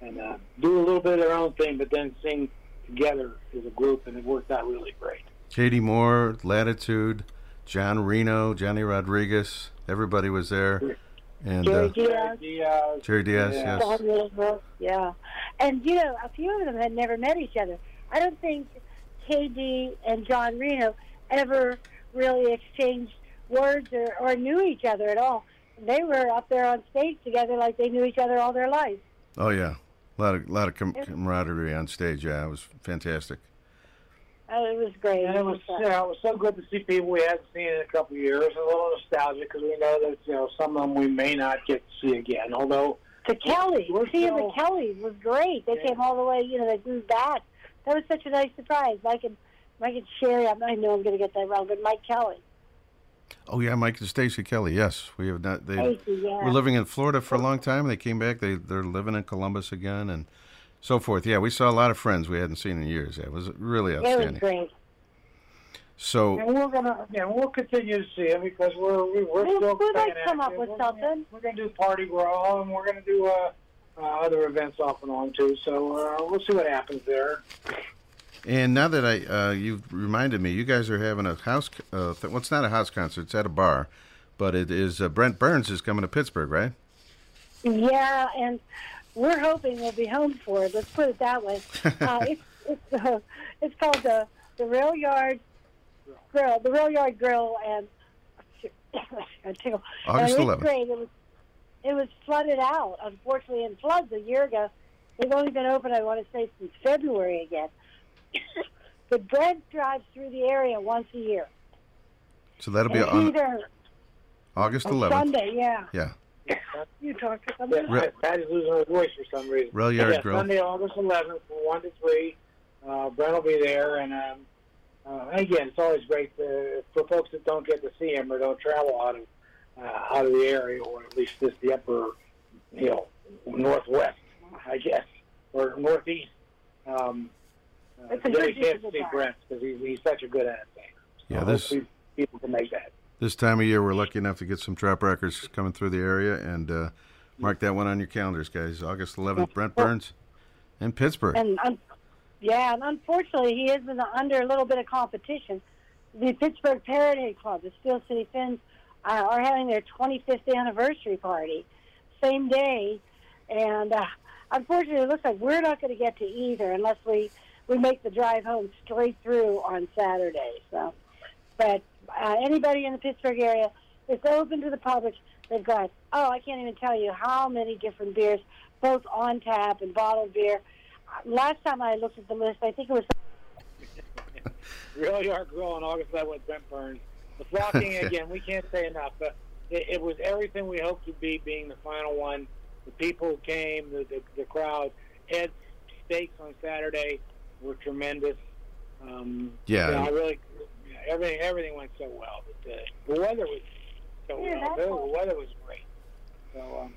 and uh, do a little bit of their own thing, but then sing together as a group, and it worked out really great. Katie Moore, Latitude, John Reno, Johnny Rodriguez, everybody was there. And Jerry uh, Diaz. Jerry Diaz, yes. Don yeah. And, you know, a few of them had never met each other. I don't think KD and John Reno ever really exchanged words or, or knew each other at all. They were up there on stage together like they knew each other all their lives. Oh yeah, a lot of lot of com- camaraderie on stage. Yeah, it was fantastic. Oh, it was great. And it was, you know, it was so good to see people we hadn't seen in a couple of years. A little nostalgia because we know that you know some of them we may not get to see again. Although The Kelly, We're seeing so- the Kellys was great. They came all the way, you know, they moved back. That was such a nice surprise. Mike and Mike and Sherry, I I know I'm going to get that wrong, but Mike Kelly. Oh yeah, Mike and Stacy Kelly. Yes, we have not. They Stacy, yeah. were living in Florida for a long time. They came back. They they're living in Columbus again and so forth. Yeah, we saw a lot of friends we hadn't seen in years. Yeah, it was really It was outstanding. great. So and we're gonna, yeah, we'll continue to see them because we're we- we're We- still we'd like staying to come up with we're something. Gonna, we're gonna do party brawl and we're gonna do uh, uh, other events off and on too. So uh, we'll see what happens there. and now that I uh, you've reminded me, you guys are having a house. Uh, th- well, it's not a house concert. It's at a bar, but it is. Uh, Brent Burns is coming to Pittsburgh, right? Yeah, and we're hoping we'll be home for it. Let's put it that way. Uh, it's it's uh, it's called the the Rail Yard Grill, the Rail Yard Grill, and I tickle. August and 11th. Great. It was it was flooded out, unfortunately, in floods a year ago. They've only been open, I want to say, since February again. but Brent drives through the area once a year. So that'll be And on either August on 11th. Sunday, yeah. Yeah. You talk to somebody. Yeah, Pat- Pat is losing her voice for some reason. Rail Yard yeah, Grill. Sunday, August 11th, from 1 to 3. Uh, Brent will be there. And um, uh, again, it's always great to, for folks that don't get to see him or don't travel out of, uh, out of the area, or at least just the upper, you know, northwest, I guess, or northeast. Um, uh, It's a then good you can't see Brent because he's, he's such a good entertainer. Yeah, So this people can make that. This time of year we're lucky enough to get some trop rockers coming through the area, and uh, mark that one on your calendars, guys. August 11th, Brent Burns in Pittsburgh. And un- yeah, and unfortunately, he is under a little bit of competition. The Pittsburgh Parrot Head Club, the Steel City Fins, uh, are having their 25th anniversary party, same day, and uh, unfortunately, it looks like we're not going to get to either unless we we make the drive home straight through on Saturday. So, but uh, anybody in the Pittsburgh area, it's open to the public. They've got oh, I can't even tell you how many different beers, both on tap and bottled beer. Uh, Last time I looked at the list, I think it was really Yard Grill in August 11th with Brent Burns. The flocking, again, we can't say enough. But it, it was everything we hoped to be, being the final one. The people who came, the, the, the crowd. Ed's steaks on Saturday were tremendous. Um, Yeah. you know, I really, everything everything went so well. But, uh, the weather was so Yeah, well. The, the weather was great. So um,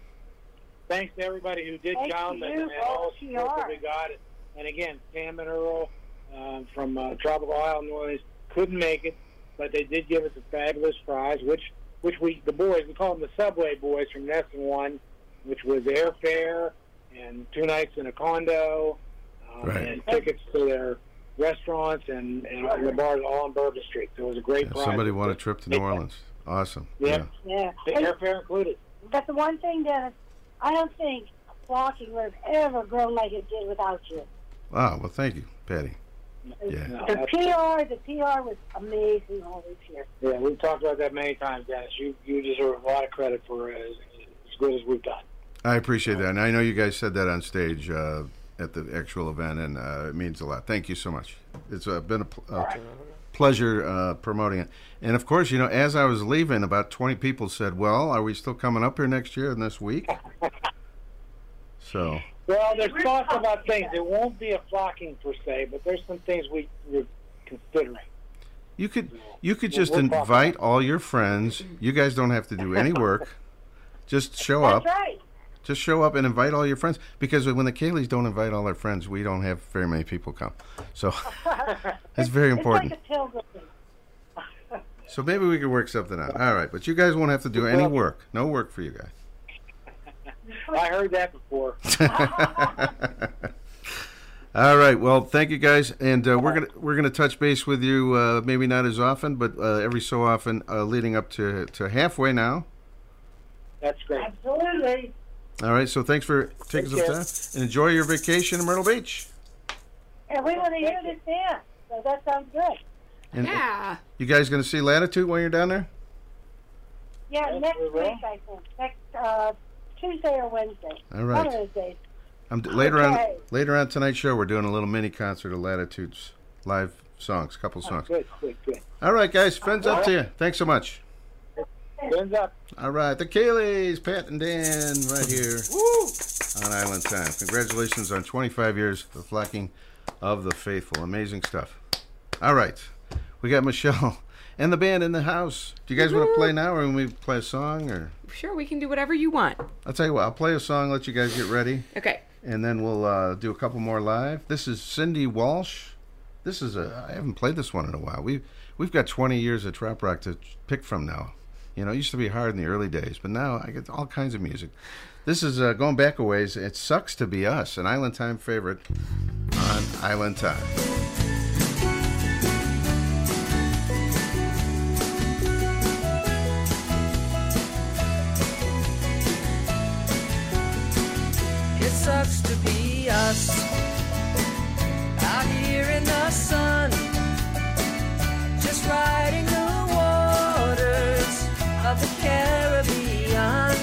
thanks to everybody who did Thank come you, and, and all all the support that we got. And again, Sam and Earl um, from uh, Tropical Isle, New Orleans, couldn't make it, but they did give us a fabulous prize, which which we the boys we call them the Subway Boys from Nesson One, which was airfare and two nights in a condo, um, Right. and tickets to their restaurants and, and, and the bars all on Bourbon Street. So it was a great Yeah, prize. somebody won a trip to New Orleans. Awesome. Yeah. yeah. The And- airfare included. But the one thing, Dennis, I don't think walking would have ever grown like it did without you. Wow. Well, thank you, Patty. Yeah. No, The PR, the PR was amazing all this year. Yeah, we've talked about that many times, Dennis. You you deserve a lot of credit for uh, as, as good as we've done. I appreciate that, and I know you guys said that on stage uh, at the actual event, and uh, it means a lot. Thank you so much. It's uh, been a, pl- a pleasure uh, promoting it, and of course, you know, as I was leaving, about twenty people said, "Well, are we still coming up here next year and this week?" So, Well, there's thoughts about things. It won't be a flocking per se, but there's some things we, we're considering. you could you could just invite all your friends. You guys don't have to do any work. Just show up. That's right. Just show up and invite all your friends because when the Kayleys don't invite all their friends, we don't have very many people come. So it's very important. It's like a. So maybe we could work something out. All right, but you guys won't have to do any work. No work for you guys. I heard that before. All right. Well, thank you guys, and uh, we're gonna we're gonna touch base with you. Uh, maybe not as often, but uh, every so often, uh, leading up to to halfway now. That's great. Absolutely. All right. So thanks for taking some Take care. time and enjoy your vacation in Myrtle Beach. And we want to hear this dance. So that sounds good. And Yeah. You guys gonna see Latitude while you're down there? Yeah, Yes, next we will. week, I think. Next uh, Tuesday or Wednesday. All right. One of those days. I'm d- later on later on tonight's show. We're doing a little mini concert of Latitude's live songs, couple Oh, songs. good, good, good. All right, guys. Fins up to you. Thanks so much. Fins up. All right, the Kayleys, Pat and Dan, right here on Island Time. Congratulations on 25 years of flocking of the faithful. Amazing stuff. All right, we got Michelle and the band in the house. Do you guys want to play now, or when we play a song? Or Sure, we can do whatever you want. I'll tell you what, I'll play a song, let you guys get ready, Okay. and then we'll uh, do a couple more live. This is Cindy Walsh. This is a I haven't played this one in a while. We've we've got 20 years of trop rock to pick from now. You know, it used to be hard in the early days, but now I get all kinds of music. This is uh, going back a ways. It sucks to be us, an Island Time favorite on Island Time. It sucks to be us out here in the sun, just riding the of the Caribbean.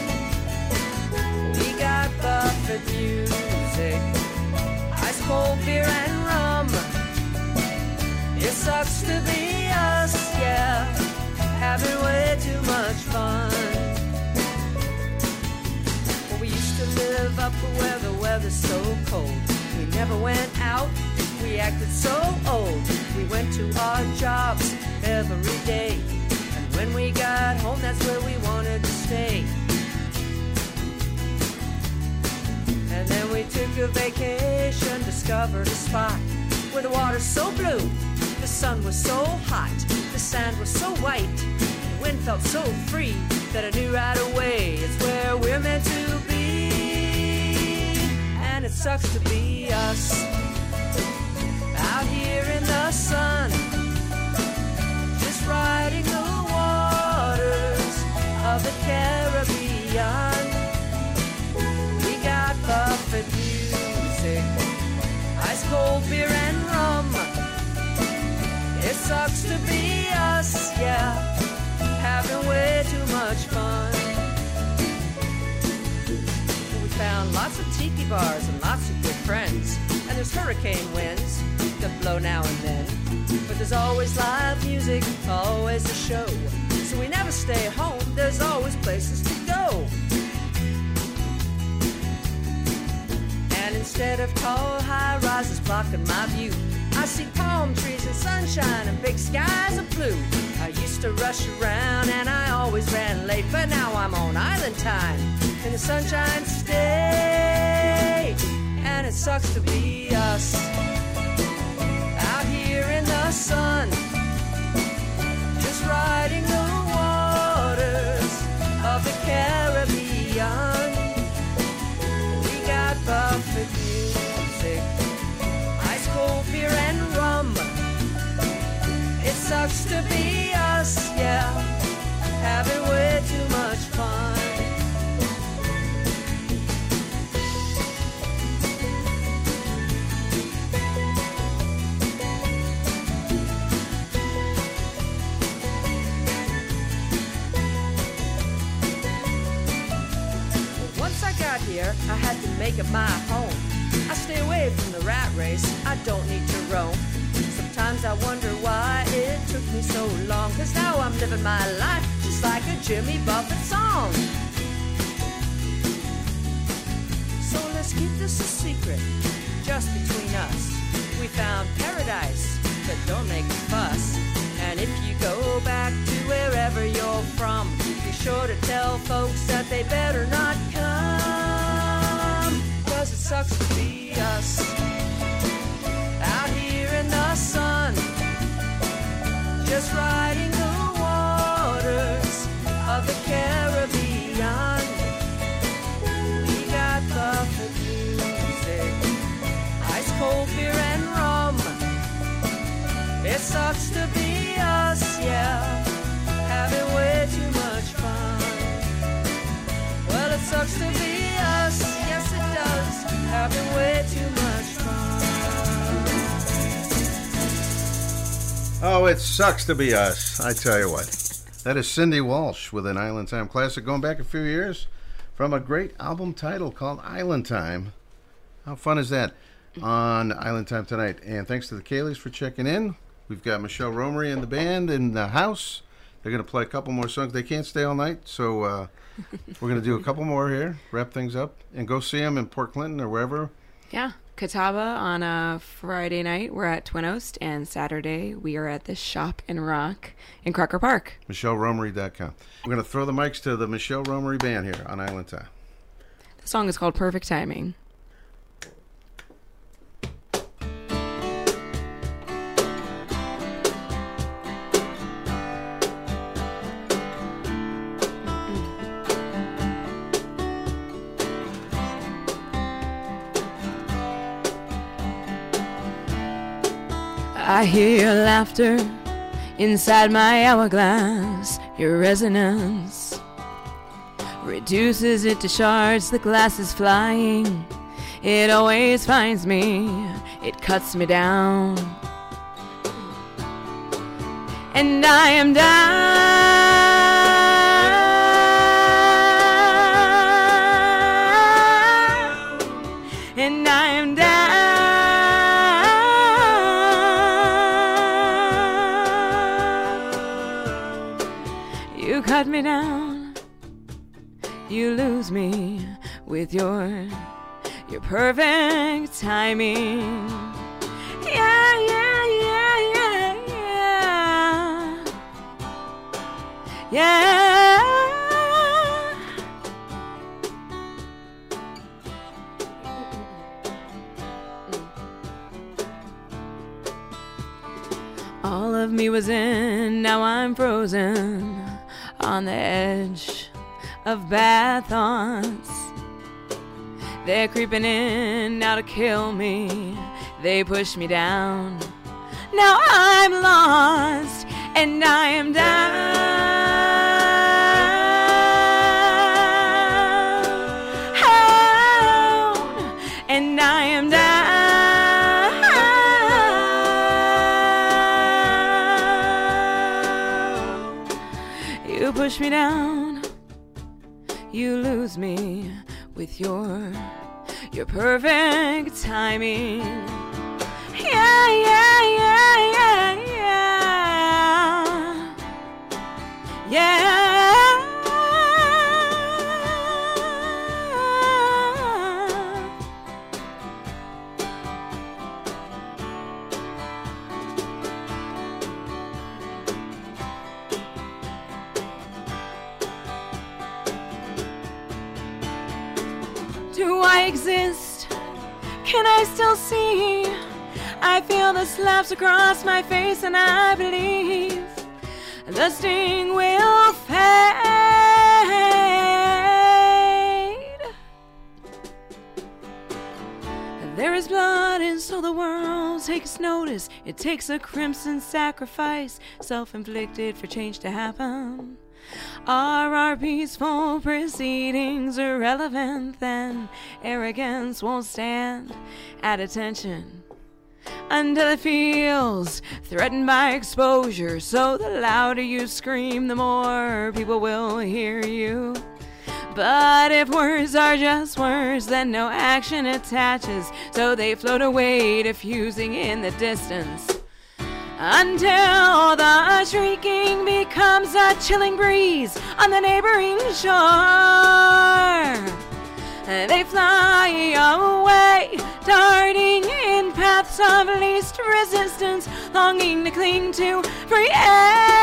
We got Buffett music, ice cold beer and rum. It sucks to be us, yeah, having way too much fun. Well, we used to live up where the weather's so cold. We never went out, we acted so old. We went to our jobs every day. When we got home, that's where we wanted to stay. And then we took a vacation, discovered a spot where the water's so blue, the sun was so hot, the sand was so white, the wind felt so free that I knew right away it's where we're meant to be. And it sucks to be us out here in the sun, just riding the of the Caribbean. We got Buffett music, ice cold beer and rum. It sucks to be us, yeah, having way too much fun. We found lots of tiki bars and lots of good friends, and there's hurricane winds that blow now and then. But there's always live music, always a show. So we never stay home, there's always places to go. And instead of tall high rises blocking my view, I see palm trees and sunshine and big skies of blue. I used to rush around and I always ran late, but now I'm on island time in the sunshine state. And it sucks to be us out here in the sun, just riding the Caribbean. We got Buffett music, ice cold beer and rum. It sucks to be us, yeah, having way too much I I had to make it my home. I stay away from the rat race, I don't need to roam. Sometimes I wonder why it took me so long, cause now I'm living my life just like a Jimmy Buffett song. So let's keep this a secret, just between us. We found paradise, but don't make a fuss. And if you go back to wherever you're from, be sure to tell folks that they better not come. Sucks to be us. Out here in the sun, just riding the waters of the Caribbean. We got Buffett music, ice cold beer and rum. It sucks to be us, yeah, having way too much fun. Well, it sucks to be having way too much fun. Oh, it sucks to be us. I tell you what. That is Cindy Walsh with an Island Time classic going back a few years from a great album title called Island Time. How fun is that on Island Time tonight? And thanks to the Kayleys for checking in. We've got Michelle Romery and the band in the house. They're going to play a couple more songs. They can't stay all night, so uh, we're going to do a couple more here, wrap things up, and go see them in Port Clinton or wherever. Yeah, Catawba on a Friday night. We're at Twin Oast, and Saturday we are at the Shop and Rock in Crocker Park. MichelleRomery.com. We're going to throw the mics to the Michelle Romery band here on Island Time. The song is called Perfect Timing. I hear your laughter inside my hourglass. Your resonance reduces it to shards. The glass is flying. It always finds me. It cuts me down. And I am down. Lose me with your your perfect timing. Yeah, yeah, yeah, yeah, yeah. Yeah. All of me was in, now I'm frozen on the edge of bad thoughts. They're creeping in now to kill me. They push me down. Now I'm lost and I am down. And I am down. You push me down. You lose me with your your perfect timing. Yeah, yeah, yeah, yeah, yeah. Yeah. Still see? I feel the slaps across my face, and I believe the sting will fade. There is blood, and so the world takes notice. It takes a crimson sacrifice, self inflicted for change to happen. Are our peaceful proceedings irrelevant? Then arrogance won't stand at attention until it feels threatened by exposure. So the louder you scream, the more people will hear you. But if words are just words, then no action attaches. So they float away, diffusing in the distance. Until the shrieking becomes a chilling breeze on the neighboring shore. They fly away, darting in paths of least resistance, longing to cling to free air.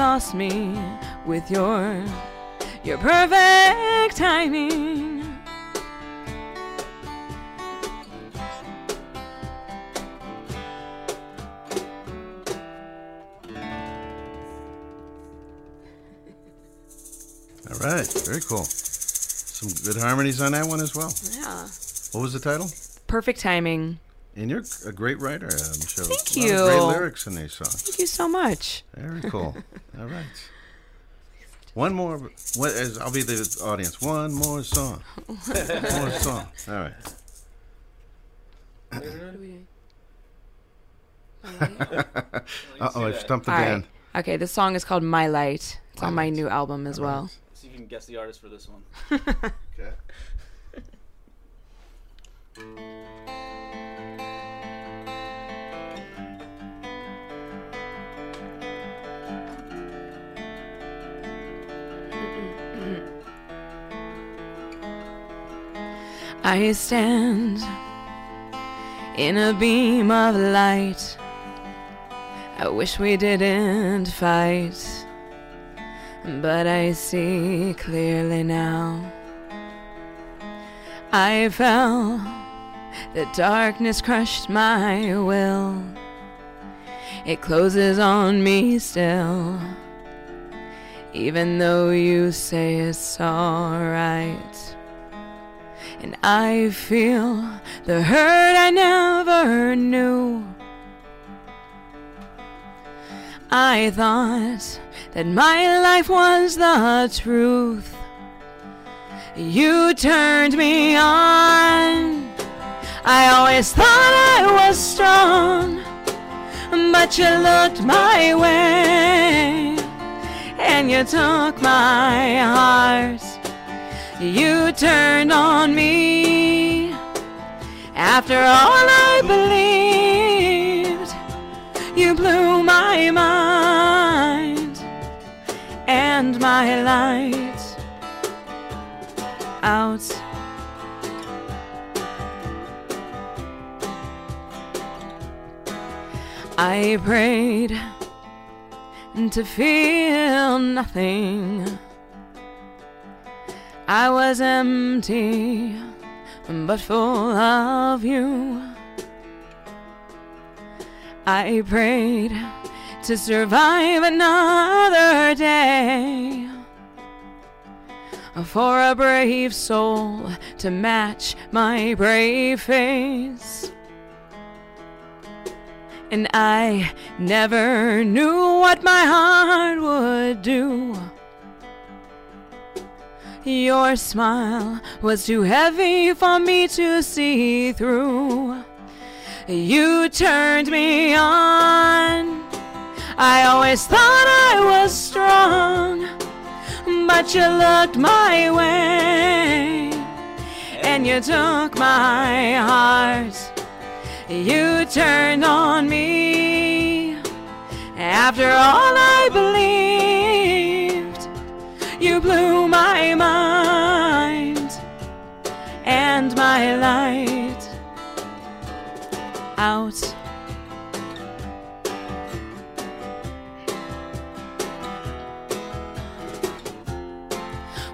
Lost me with your your perfect timing. All right, very cool. Some good harmonies on that one as well. Yeah. What was the title? Perfect timing. And you're a great writer, uh, Michelle. Thank A lot of Great you. lyrics in these songs. Thank you so much. Very cool. All right. One more. What is? I'll be the audience. One more song. One more song. All right. uh oh, I've stumped the All right. band. Okay, this song is called My Light. It's on my new album as well. See if you can guess the artist for this one. okay. I stand in a beam of light. I wish we didn't fight, but I see clearly now. I fell, the darkness crushed my will. It closes on me still, even though you say it's alright. And I feel the hurt I never knew. I thought that my life was the truth. You turned me on. I always thought I was strong, but you looked my way and you took my heart. You turned on me after all I believed. You blew my mind and my light out. I prayed to feel nothing. I was empty, but full of you. I prayed to survive another day. For a brave soul to match my brave face. And I never knew what my heart would do. Your smile was too heavy for me to see through. You turned me on. I always thought I was strong, but you looked my way and you took my heart. You turned on me after all I believed. Blew my mind and my light out.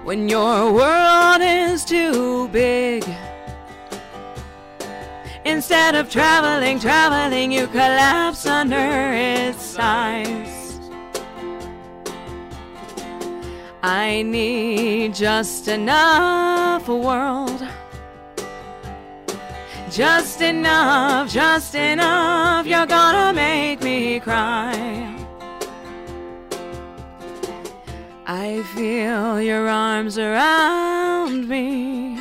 When your world is too big, instead of traveling, traveling, you collapse under its size. I need just enough world. Just enough, just enough. You're gonna make me cry. I feel your arms around me.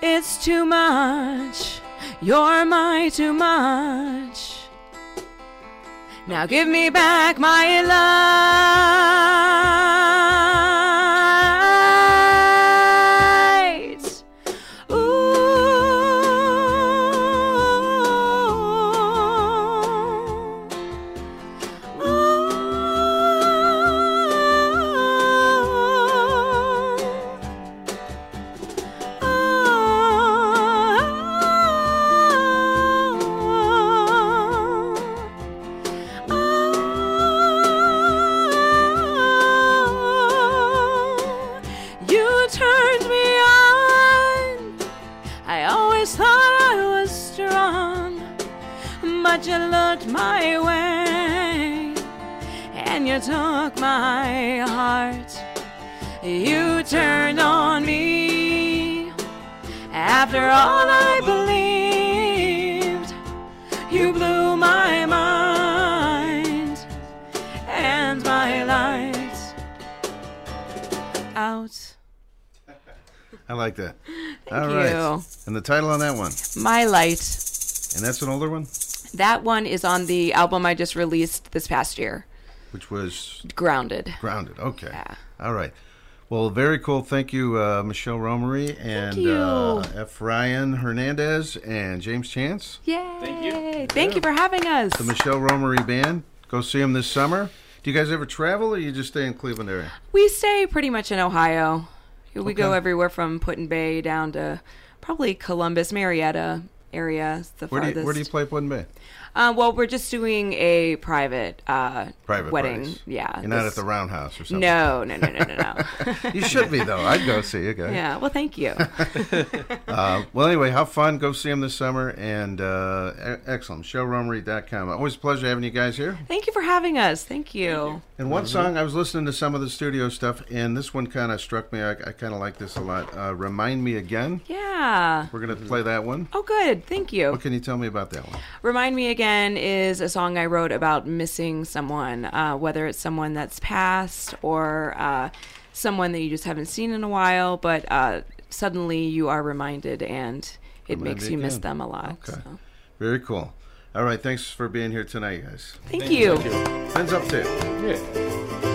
It's too much. You're my too much. Now give me back my light. Took my heart. You turned on me after all I believed. You blew my mind and my light out. I like that. Thank All right. you. And the title on that one? My light. And that's an older one, That one is on the album I just released this past year, which was Grounded. Grounded. Okay. Yeah. All right. Well, very cool. Thank you, uh, Michelle Romery and. Uh, Ephraim Hernandez and James Chance. Yay! Thank you. Thank you for having us. The Michelle Romery Band. Go see them this summer. Do you guys ever travel or you just stay in Cleveland area? We stay pretty much in Ohio. We go everywhere from Put Bay down to probably Columbus, Marietta area. The Where do, farthest. you, where do you play Put-in-Bay? Uh, well, we're just doing a private uh, Private wedding. parties. Yeah. You're not this- at the Roundhouse or something? No, no, no, no, no, no. you should be, though. I'd go see you guys. Yeah. Well, thank you. uh, well, anyway, have fun. Go see them this summer. And uh, excellent. ShowRomery.com. Always a pleasure having you guys here. thank you for having us. Thank you. And one song, I was listening to some of the studio stuff, and this one kind of struck me. I, I kind of like this a lot. Uh, Remind Me Again. Yeah. We're going to play that one. Oh, good. Thank you. What can you tell me about that one? Remind Me Again is a song I wrote about missing someone, uh, whether it's someone that's passed or uh, someone that you just haven't seen in a while, but uh, suddenly you are reminded and it Remind makes me you miss them a lot. Okay. so. Very cool. All right. Thanks for being here tonight, guys. Thank Thank you. you. Hands up to Yeah.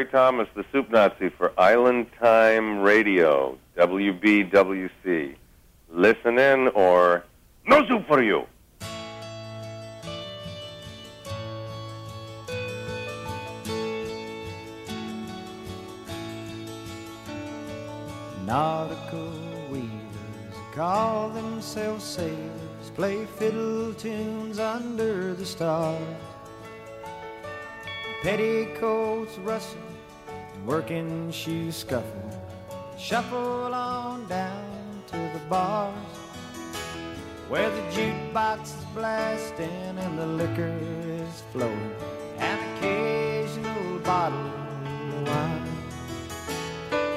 Larry Thomas, the Soup Nazi for Island Time Radio, WBWC. Shoes scuffle, shuffle on down to the bars where the jukebox is blasting and the liquor is flowing, and occasional bottle of wine.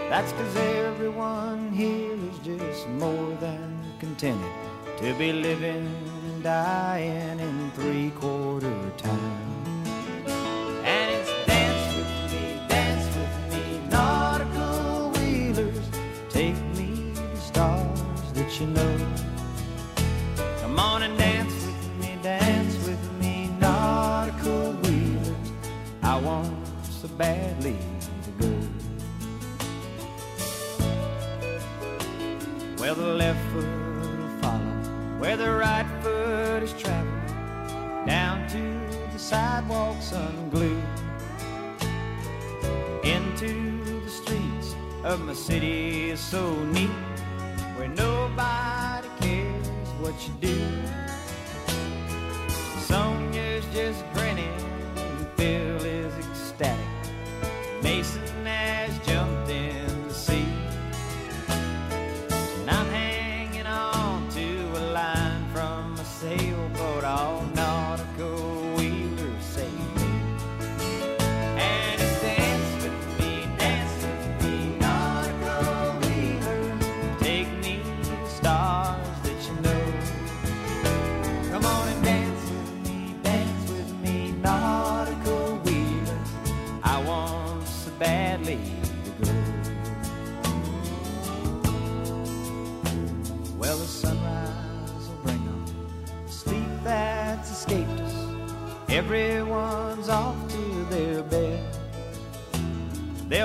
That's 'cause everyone here is just more than contented to be living and dying in three quarter time. You know. Come on and dance with me, dance with me, nautical wheelers. I want so badly to go. Well, the left foot will follow where the right foot is traveling down to the sidewalks unglued into the streets of my city is so neat where nobody cares what you do.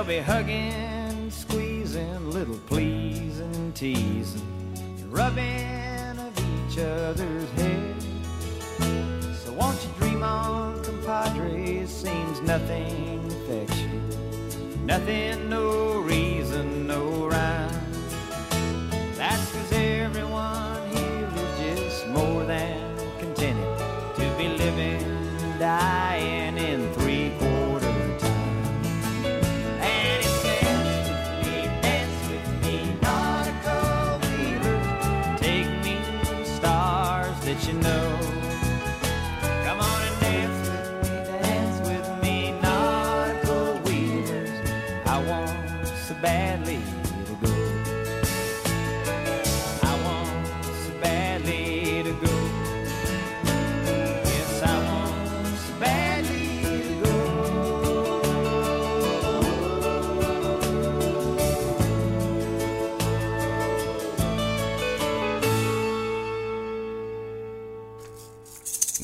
Be hugging, squeezing, little pleasing, teasing, rubbing of each other's head. So won't you dream on, compadre? Seems nothing affects you. Nothing, no reason,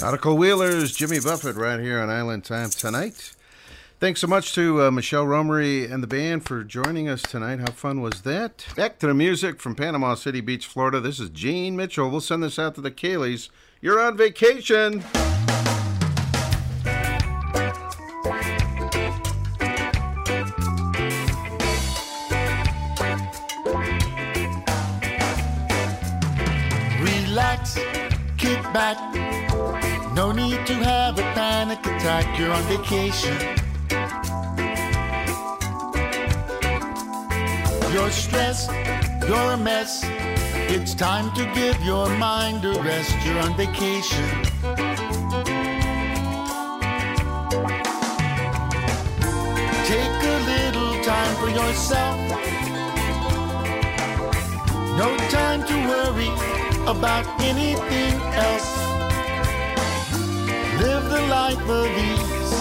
Nautical Wheelers, Jimmy Buffett, right here on Island Time tonight. Thanks so much to uh, Michelle Romery and the band for joining us tonight. How fun was that? Back to the music from Panama City Beach, Florida. This is Gene Mitchell. We'll send this out to the Kayleys. You're on vacation. Relax, kick back. Panic attack. You're on vacation. You're stressed, you're a mess. It's time to give your mind a rest. You're on vacation. Take a little time for yourself. No time to worry about anything else. Live the life of ease.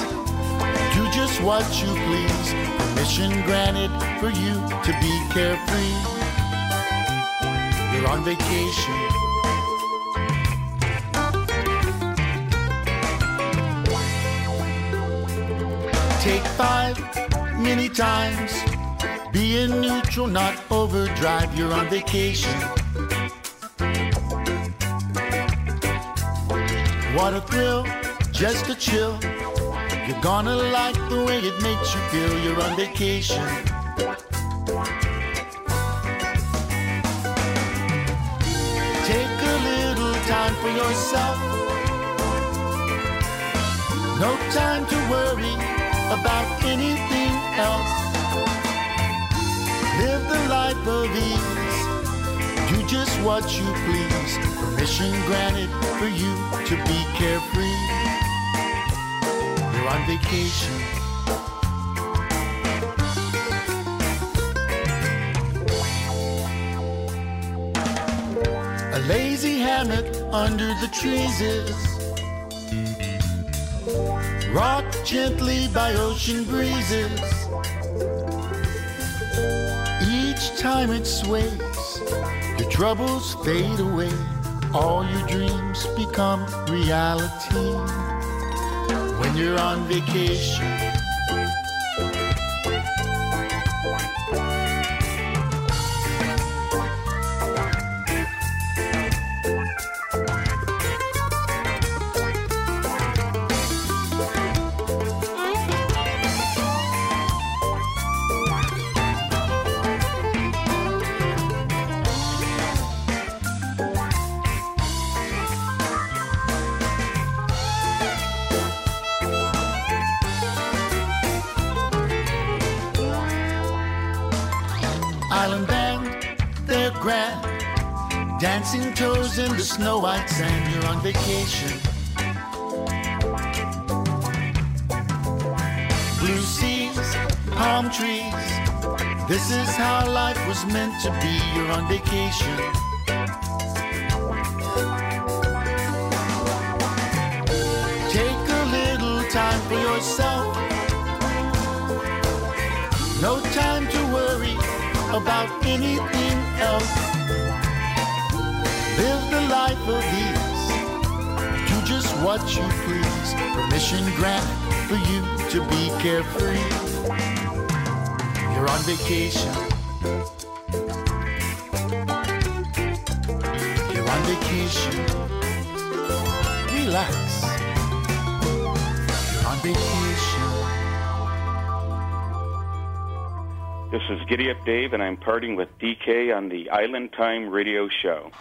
Do just what you please. Permission granted for you to be carefree. You're on vacation. Take five many times. Be in neutral, not overdrive. You're on vacation. What a thrill, just a chill. You're gonna like the way it makes you feel. You're on vacation. Take a little time for yourself. No time to worry about anything else. Live the life of ease. Do just what you please. Permission granted for you to be carefree. You're on vacation. A lazy hammock under the trees is rocked gently by ocean breezes. Each time it sways, your troubles fade away. All your dreams become reality when you're on vacation. Sand, you're on vacation. Blue seas, palm trees. This is how life was meant to be, you're on vacation. Take a little time for yourself. No time to worry about anything else. Live the of ease. Do just what you please. Permission granted for you to be carefree. You're on vacation. You're on vacation. Relax. You're on vacation. This is Giddy Up Dave, and I'm parting with DK on the Island Time radio show.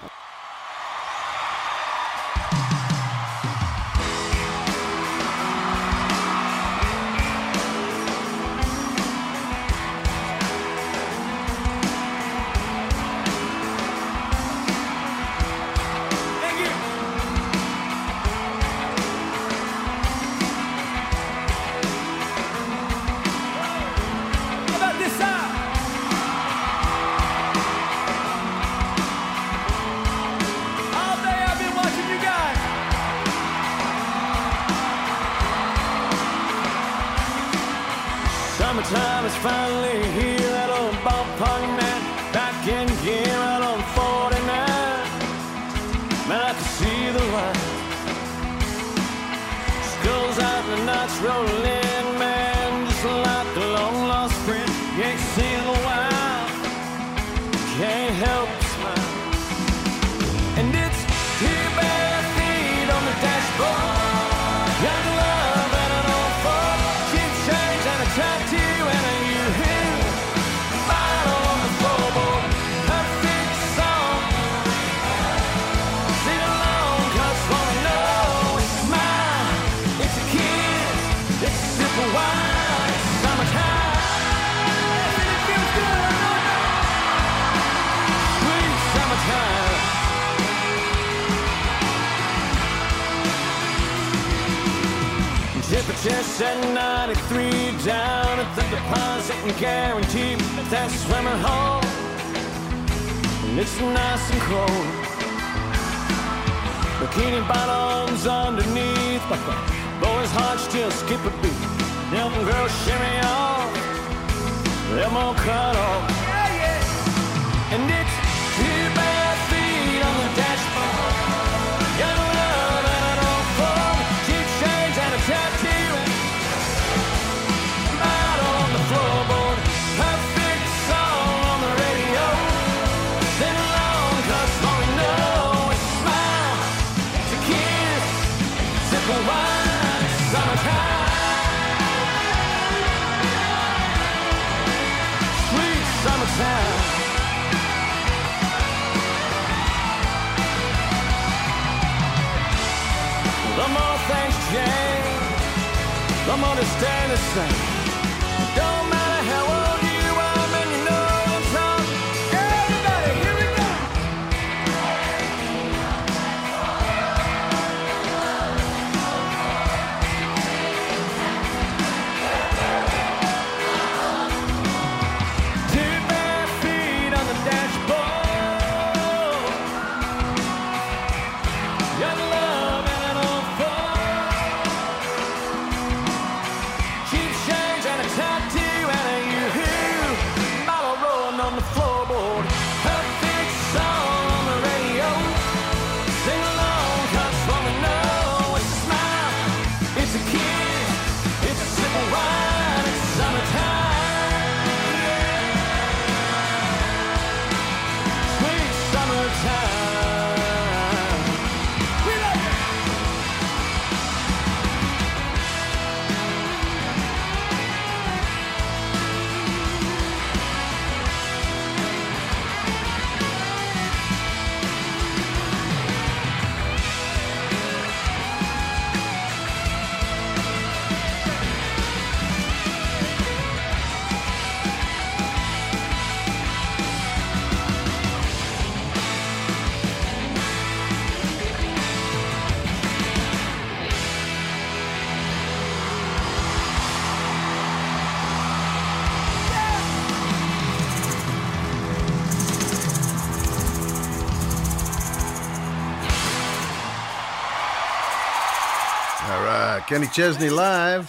Chesney live.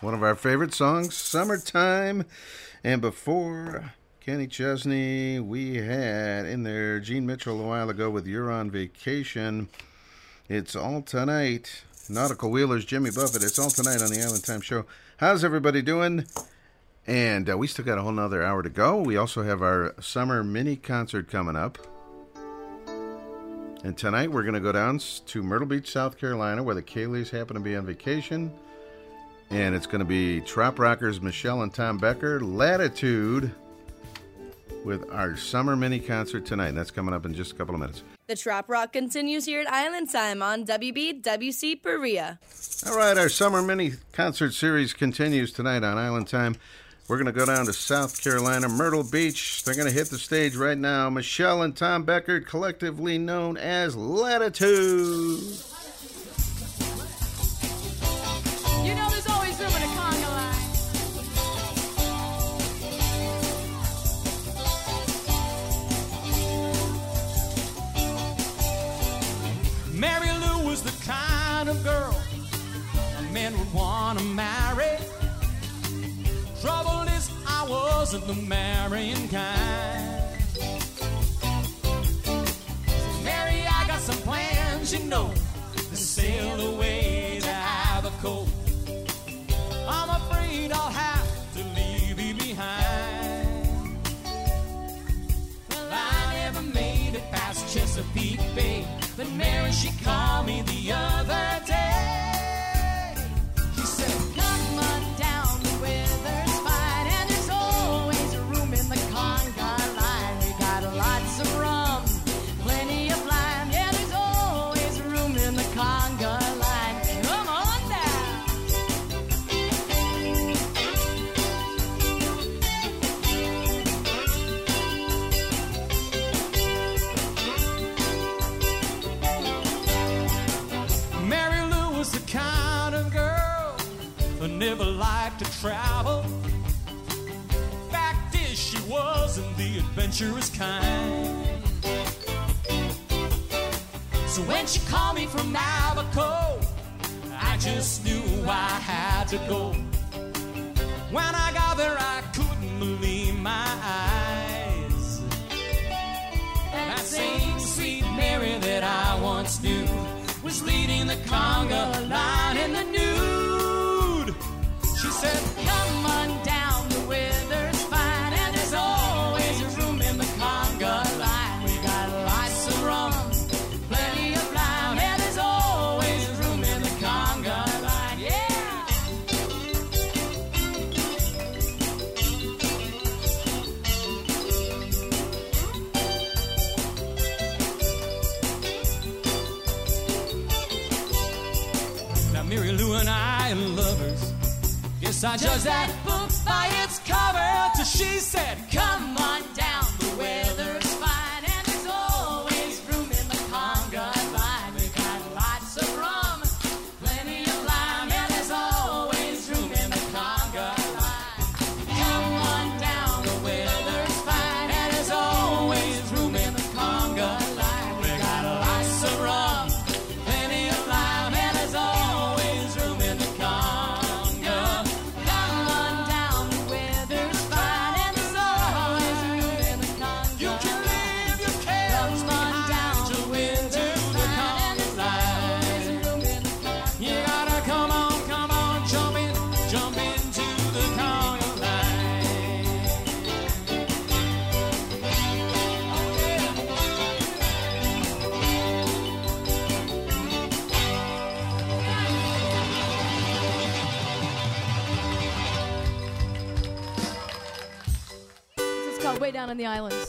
One of our favorite songs, Summertime. And before Kenny Chesney, we had in there Gene Mitchell a while ago with You're on Vacation. It's all tonight. Nautical Wheelers, Jimmy Buffett. It's all tonight on the Island Time Show. How's everybody doing? And uh, we still got a whole nother hour to go. We also have our summer mini concert coming up. And tonight we're going to go down to Myrtle Beach, South Carolina, where the Kayleys happen to be on vacation. And it's going to be Trop Rockers Michelle and Tom Becker, Latitude, with our summer mini concert tonight. And that's coming up in just a couple of minutes. The Trop Rock continues here at Island Time on WBWC Berea. All right, our summer mini concert series continues tonight on Island Time. We're going to go down to South Carolina, Myrtle Beach. They're going to hit the stage right now. Michelle and Tom Becker, collectively known as Latitude. You know there's always room in a conga line. Mary Lou was the kind of girl a man would want to marry. Trouble is, I wasn't the marrying kind. Mary, I got some plans, you know, to sail away to Abaco. I'm afraid I'll have to leave you behind. Well, I never made it past Chesapeake Bay, but Mary, she called me the other day. Never liked to travel. Fact is, she wasn't the adventurous kind. So when she called me from Abaco, I just knew I had to go. When I got there, I couldn't believe my eyes. That same sweet Mary that I once knew was leading the conga line in the nude. I judge that book by its cover till she said, Come on the island.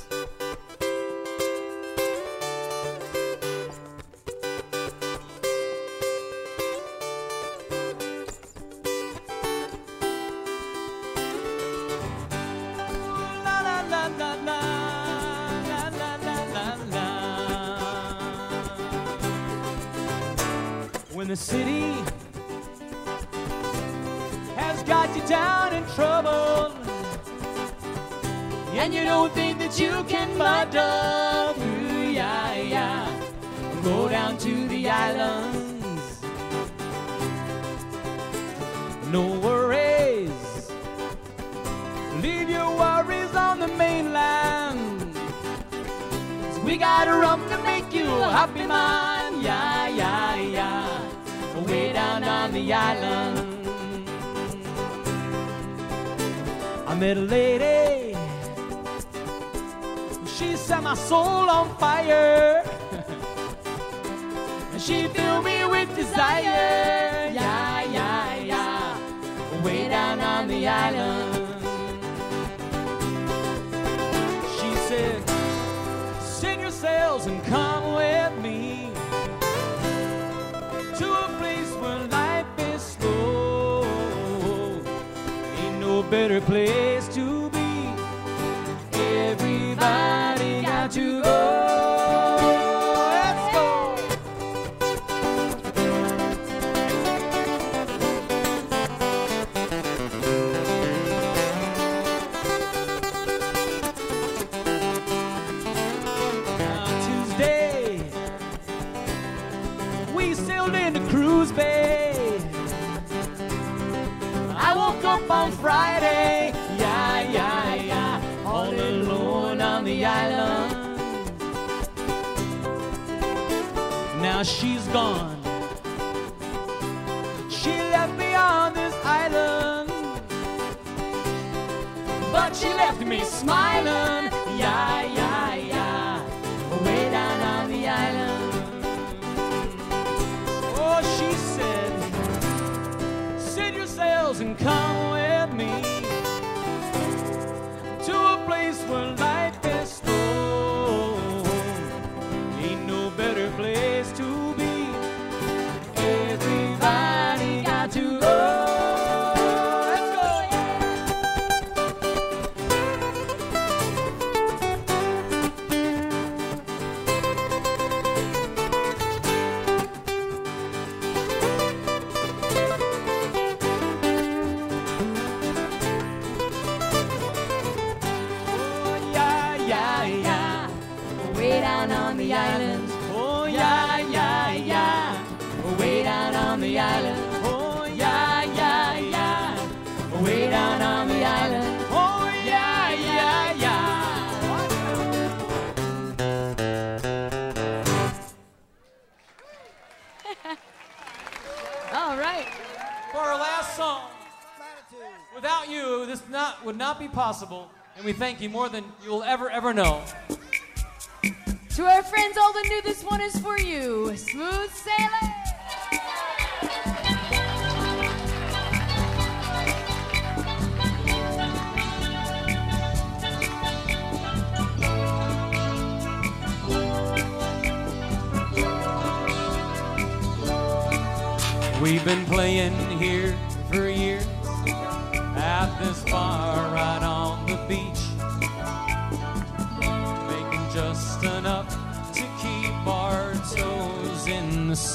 thank you more than you'll ever, ever know.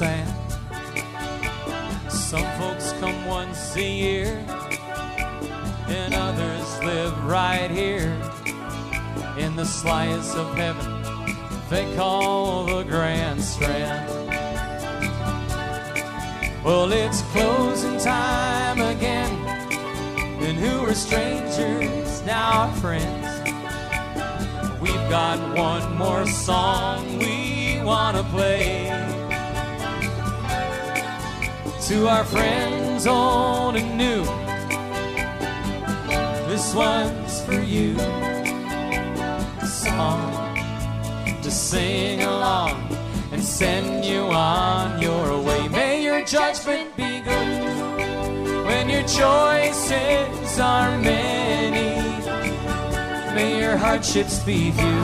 Sand. Some folks come once a year, and others live right here in the slice of heaven they call the Grand Strand. Well, it's closing time again, and who are strangers now are friends. We've got one more song we want to play to our friends old and new. This one's for you. Song to sing along and send you on your way. May your judgment be good when your choices are many. May your hardships be few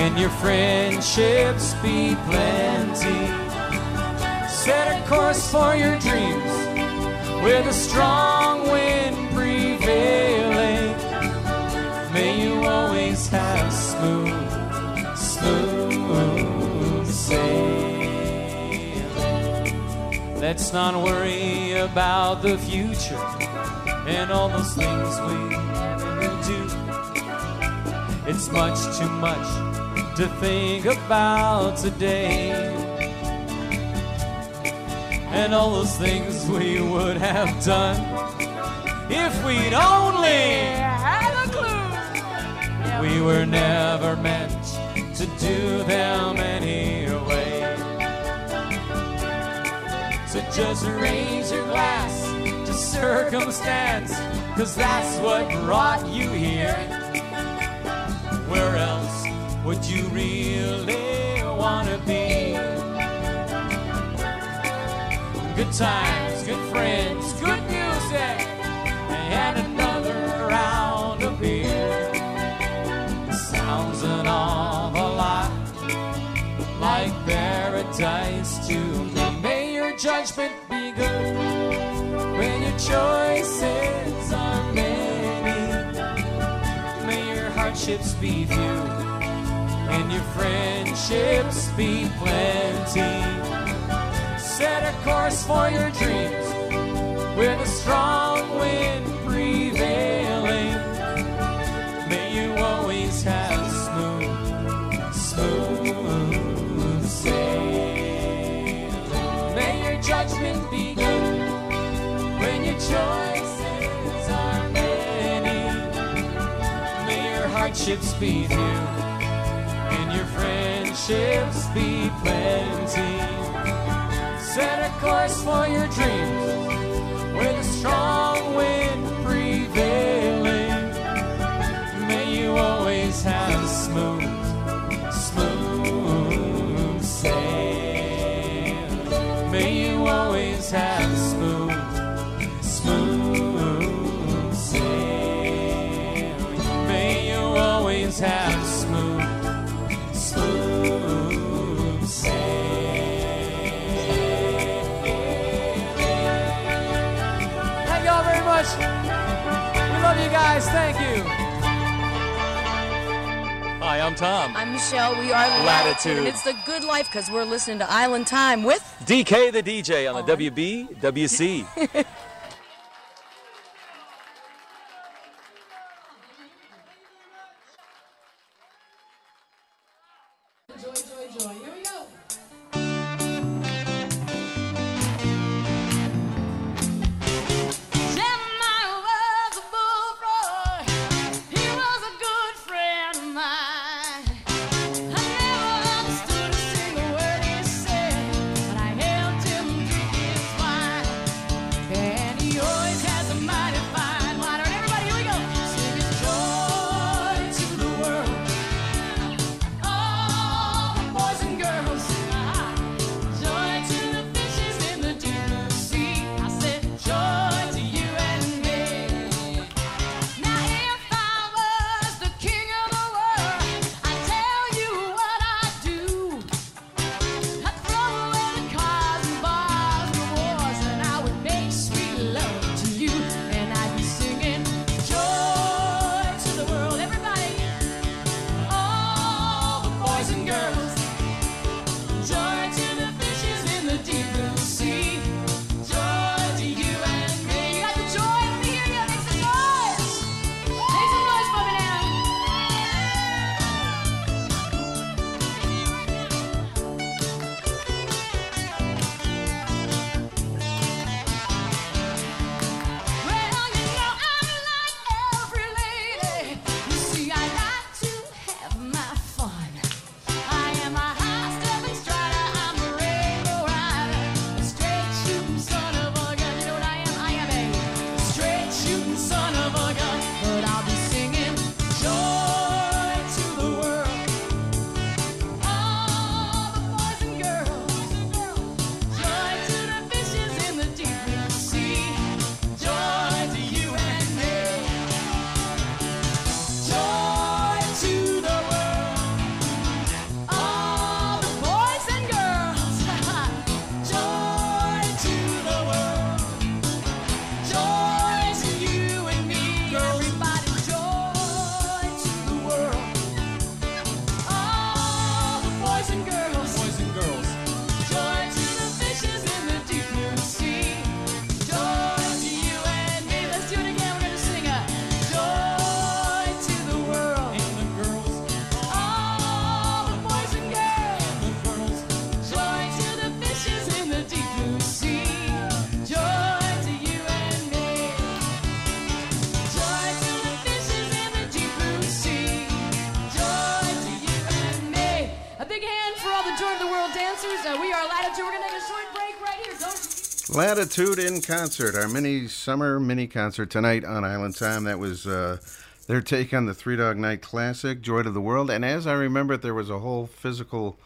and your friendships be plenty. Set course for your dreams with a strong wind prevailing. May you always have smooth, smooth sailing. Let's not worry about the future and all those things we will do. It's much too much to think about today. And all those things we would have done if we'd only had a clue. we were never meant to do them anyway. So just raise your glass to circumstance, cause that's what brought you here. Where else would you really wanna be? Good times, good friends, good music, and another round of beer. Sounds an awful lot like paradise to me. May your judgment be good when your choices are many. May your hardships be few and your friendships be plenty. Set a course for your dreams with a strong wind prevailing. May you always have smooth, smooth sailing. May your judgment be good when your choices are many. May your hardships be few and your friendships be plenty. Set a course for your dreams with a strong wind prevailing. May you always have smooth, smooth sailing. May you always have smooth, smooth sailing. May you always have guys. Thank you. Hi, I'm Tom. I'm Michelle. We are Latitude. Latitude. And it's the good life because we're listening to Island Time with. DK the DJ on the WB Latitude in concert, our mini summer mini concert tonight on Island Time. That was uh, their take on the Three Dog Night Classic, Joy to the World. And as I remember it, there was a whole physical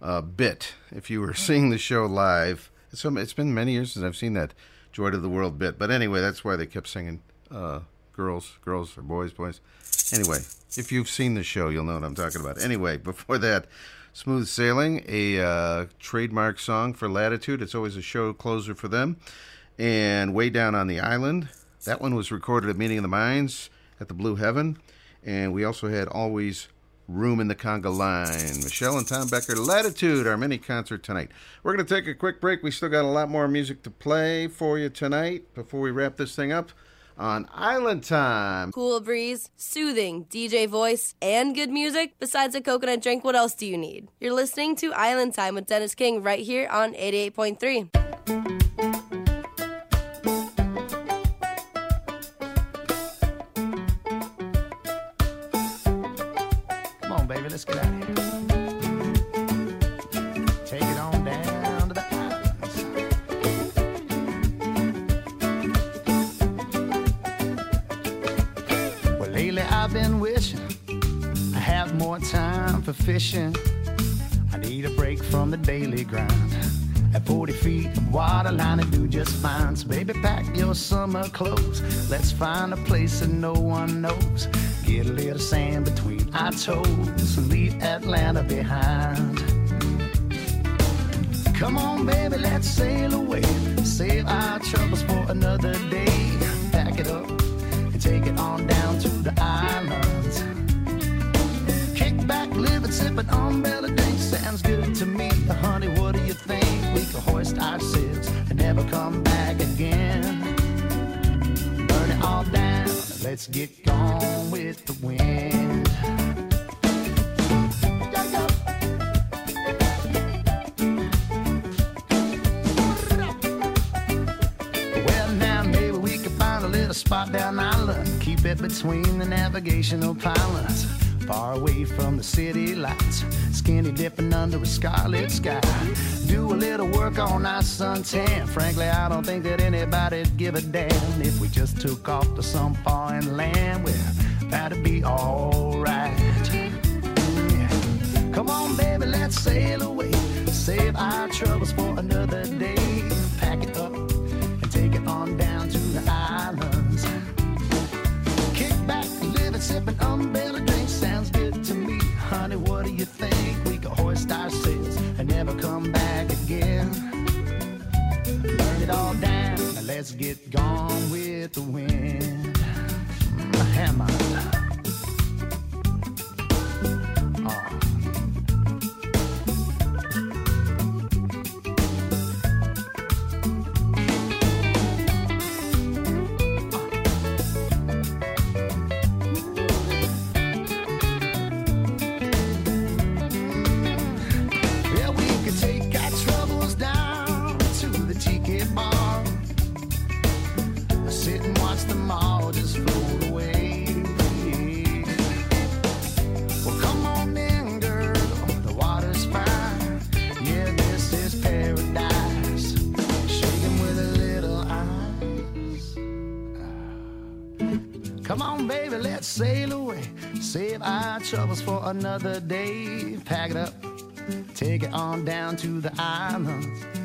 uh, bit. If you were seeing the show live, it's, it's been many years since I've seen that Joy to the World bit. But anyway, that's why they kept singing uh, girls, girls, or boys, boys. Anyway, if you've seen the show, you'll know what I'm talking about. Anyway, before that, Smooth Sailing, a uh, trademark song for Latitude. It's always a show closer for them. And Way Down on the Island, that one was recorded at Meeting of the Minds at the Blue Heaven. And we also had Always Room in the Conga Line. Michelle and Tom Becker, Latitude, our mini concert tonight. We're going to take a quick break. We still got a lot more music to play for you tonight before we wrap this thing up on Island Time. Cool breeze, soothing DJ voice, and good music. Besides a coconut drink, what else do you need? You're listening to Island Time with Dennis King right here on 88.3. Come on, baby, let's get out fishing. I need a break from the daily grind. At 40 feet of water line, I do just fine. So, baby, pack your summer clothes. Let's find a place that no one knows. Get a little sand between our toes and leave Atlanta behind. Come on, baby, let's sail away. Save our troubles for another day. Pack it up and take it on down to the islands. Kick back, live and sip an umbrella drink. Sounds good to me, honey. What do you think? We can hoist our sails and never come back again. Burn it all down. Let's get gone with the wind. Well, now maybe we could find a little spot down island. Keep it between the navigational pylons. Far away from the city lights. Skinny dipping under a scarlet sky. Do a little work on our suntan. Frankly, I don't think that anybody'd give a damn if we just took off to some foreign land where that'd be alright. Yeah. Come on, baby, let's sail away. Save our troubles for another gone for another day. Pack it up, take it on down to the islands.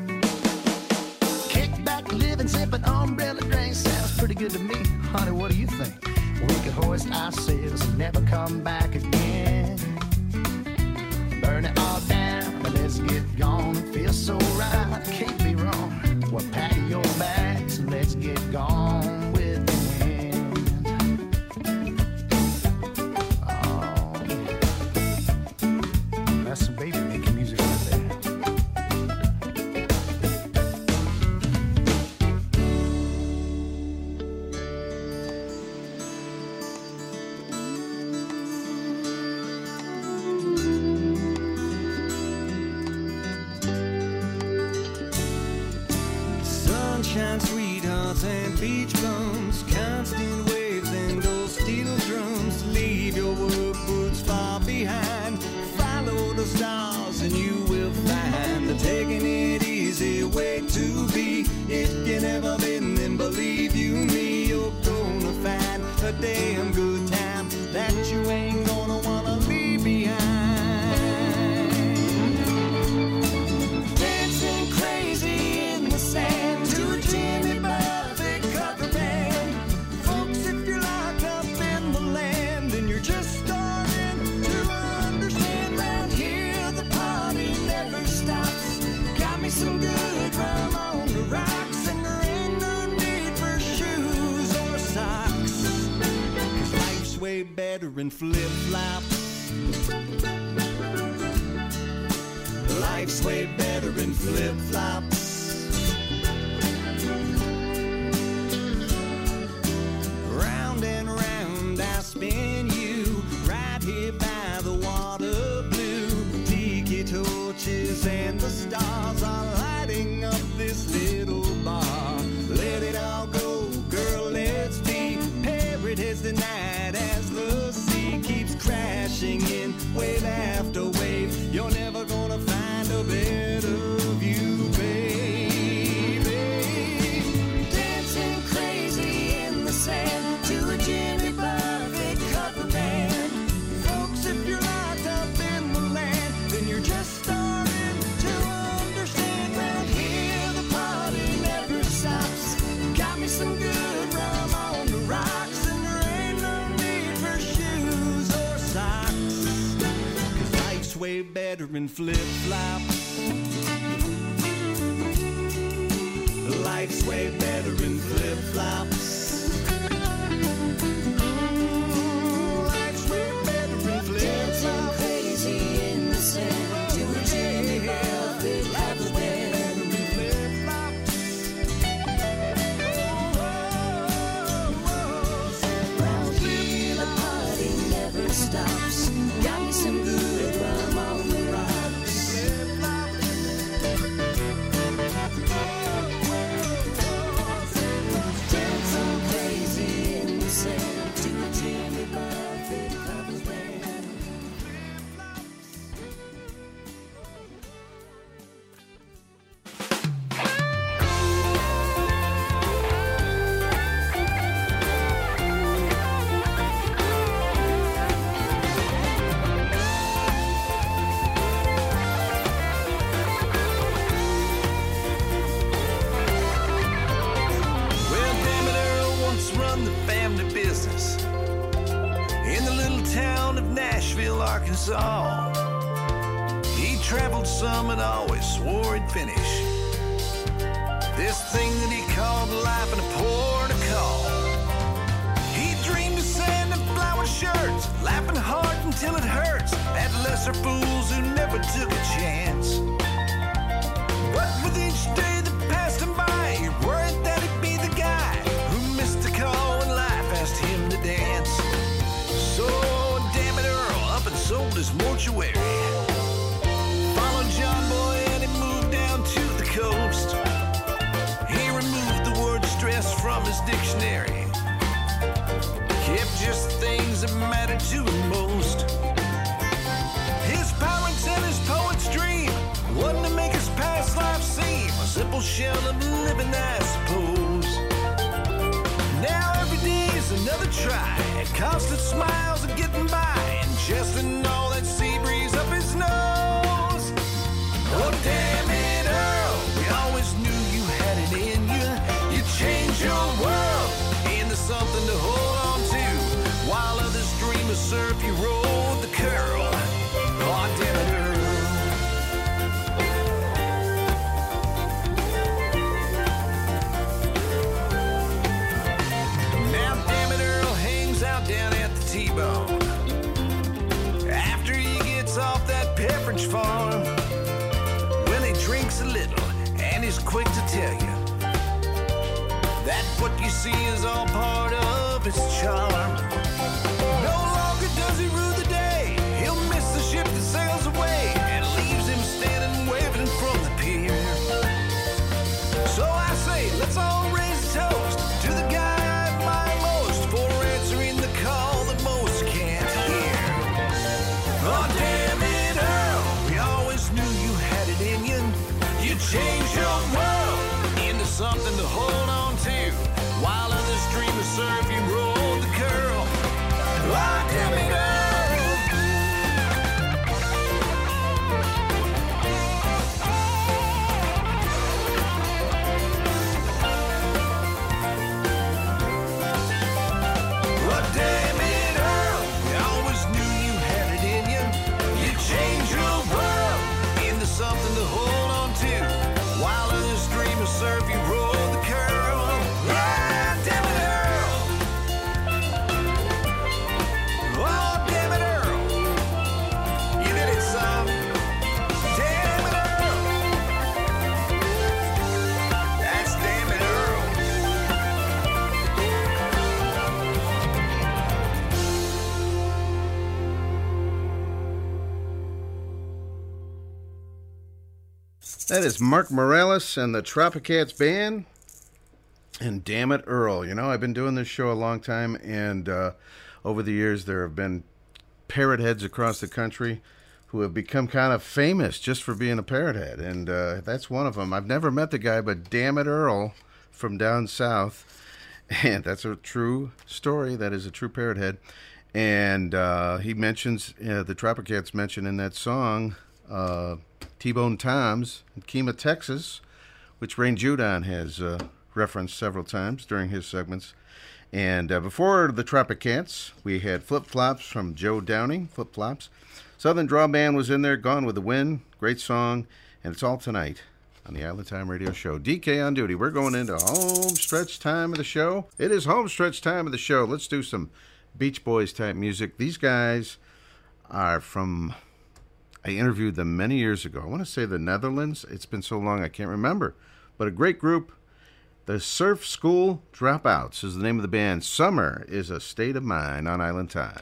flip flop guess Are fools who never took a chance. But with each day that passed him by, you worried that he'd be the guy who missed the call when life asked him to dance. So damn it, Earl, up and sold his mortuary. Followed John Boy and he moved down to the coast. He removed the word stress from his dictionary. Kept just things that mattered to him most. simple shell of living, I suppose. Now every day is another try, constant smiles are getting by, and just to know that sea breeze up his nose. Oh, damn it, Earl, we always knew you had it in you. You change your world into something to hold on to, while others dream of surf you roll. tell you that what you see is all part of its charm. That is Mark Morales and the Tropicats Band. And damn it, Earl. You know, I've been doing this show a long time, and uh, over the years, there have been parrot heads across the country who have become kind of famous just for being a parrot head. And uh, that's one of them. I've never met the guy, but damn it, Earl from down south. And that's a true story. That is a true parrot head. And uh, he mentions, uh, the Tropicats mention in that song, uh, T Bone Times, in Kemah, Texas, which Rain Judon has uh, referenced several times during his segments. And uh, before the Tropicats, we had Flip Flops from Joe Downing, Flip Flops. Southern Draw Band was in there, Gone with the Wind, great song, and it's all tonight on the Island Time Radio Show. DK on duty. We're going into home stretch time of the show. It is home stretch time of the show. Let's do some Beach Boys type music. These guys are from I interviewed them many years ago. I want to say the Netherlands. It's been so long I can't remember. But a great group. The Surf School Dropouts is the name of the band. Summer is a state of mind on Island Time.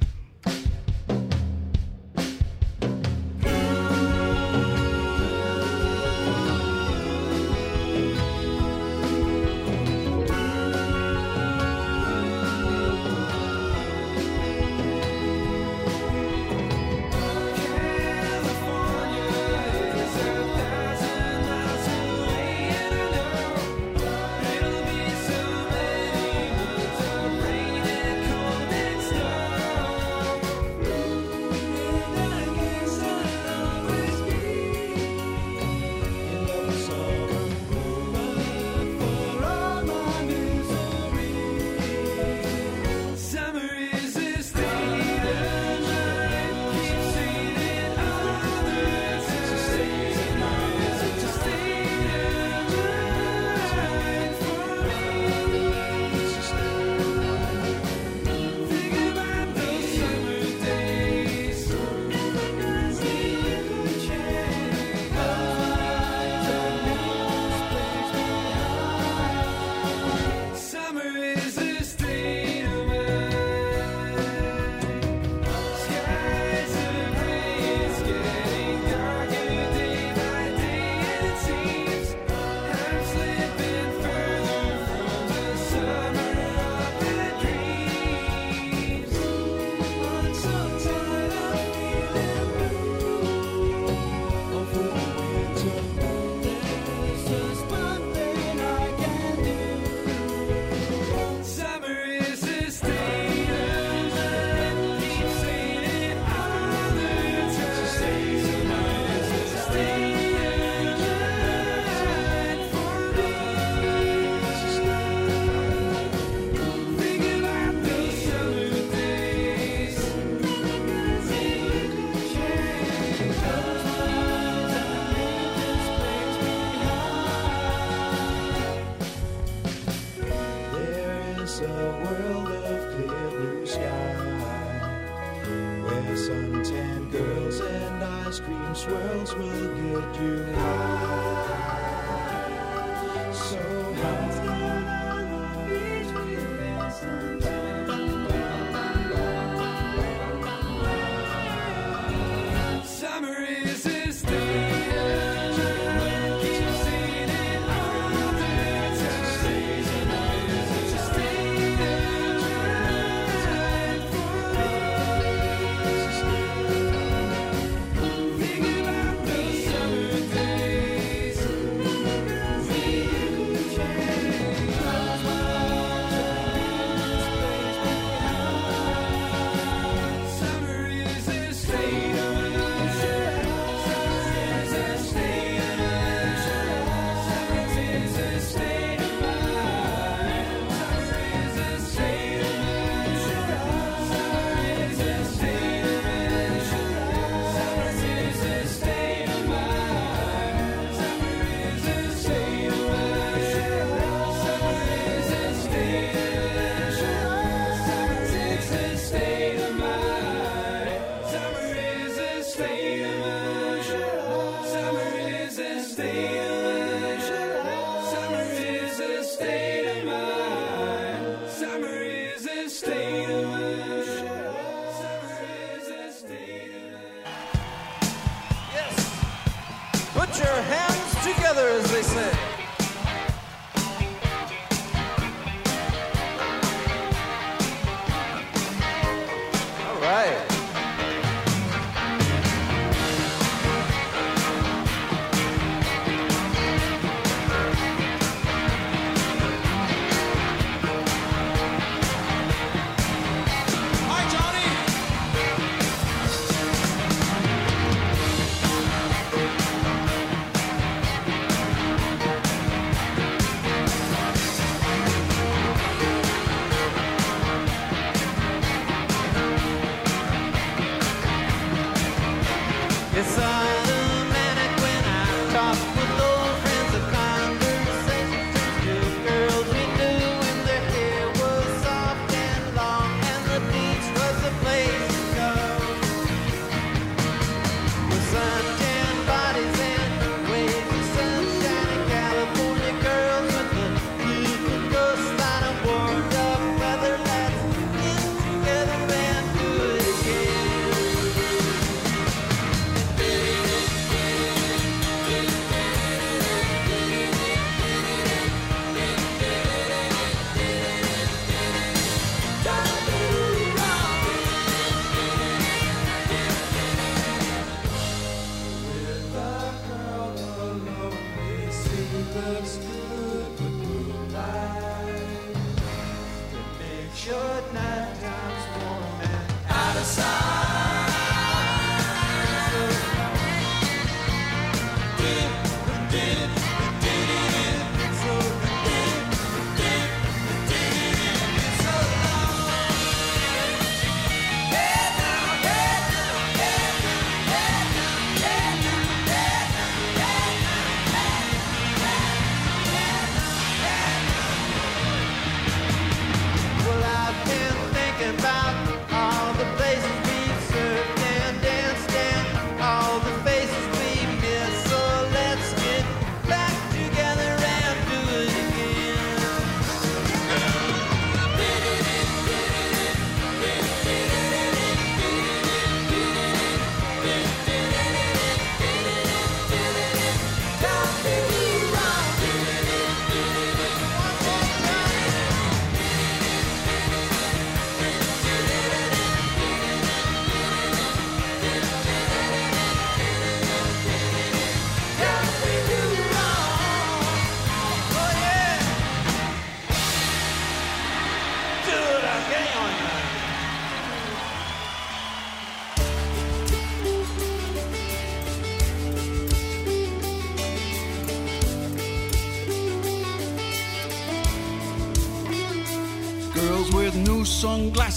They say.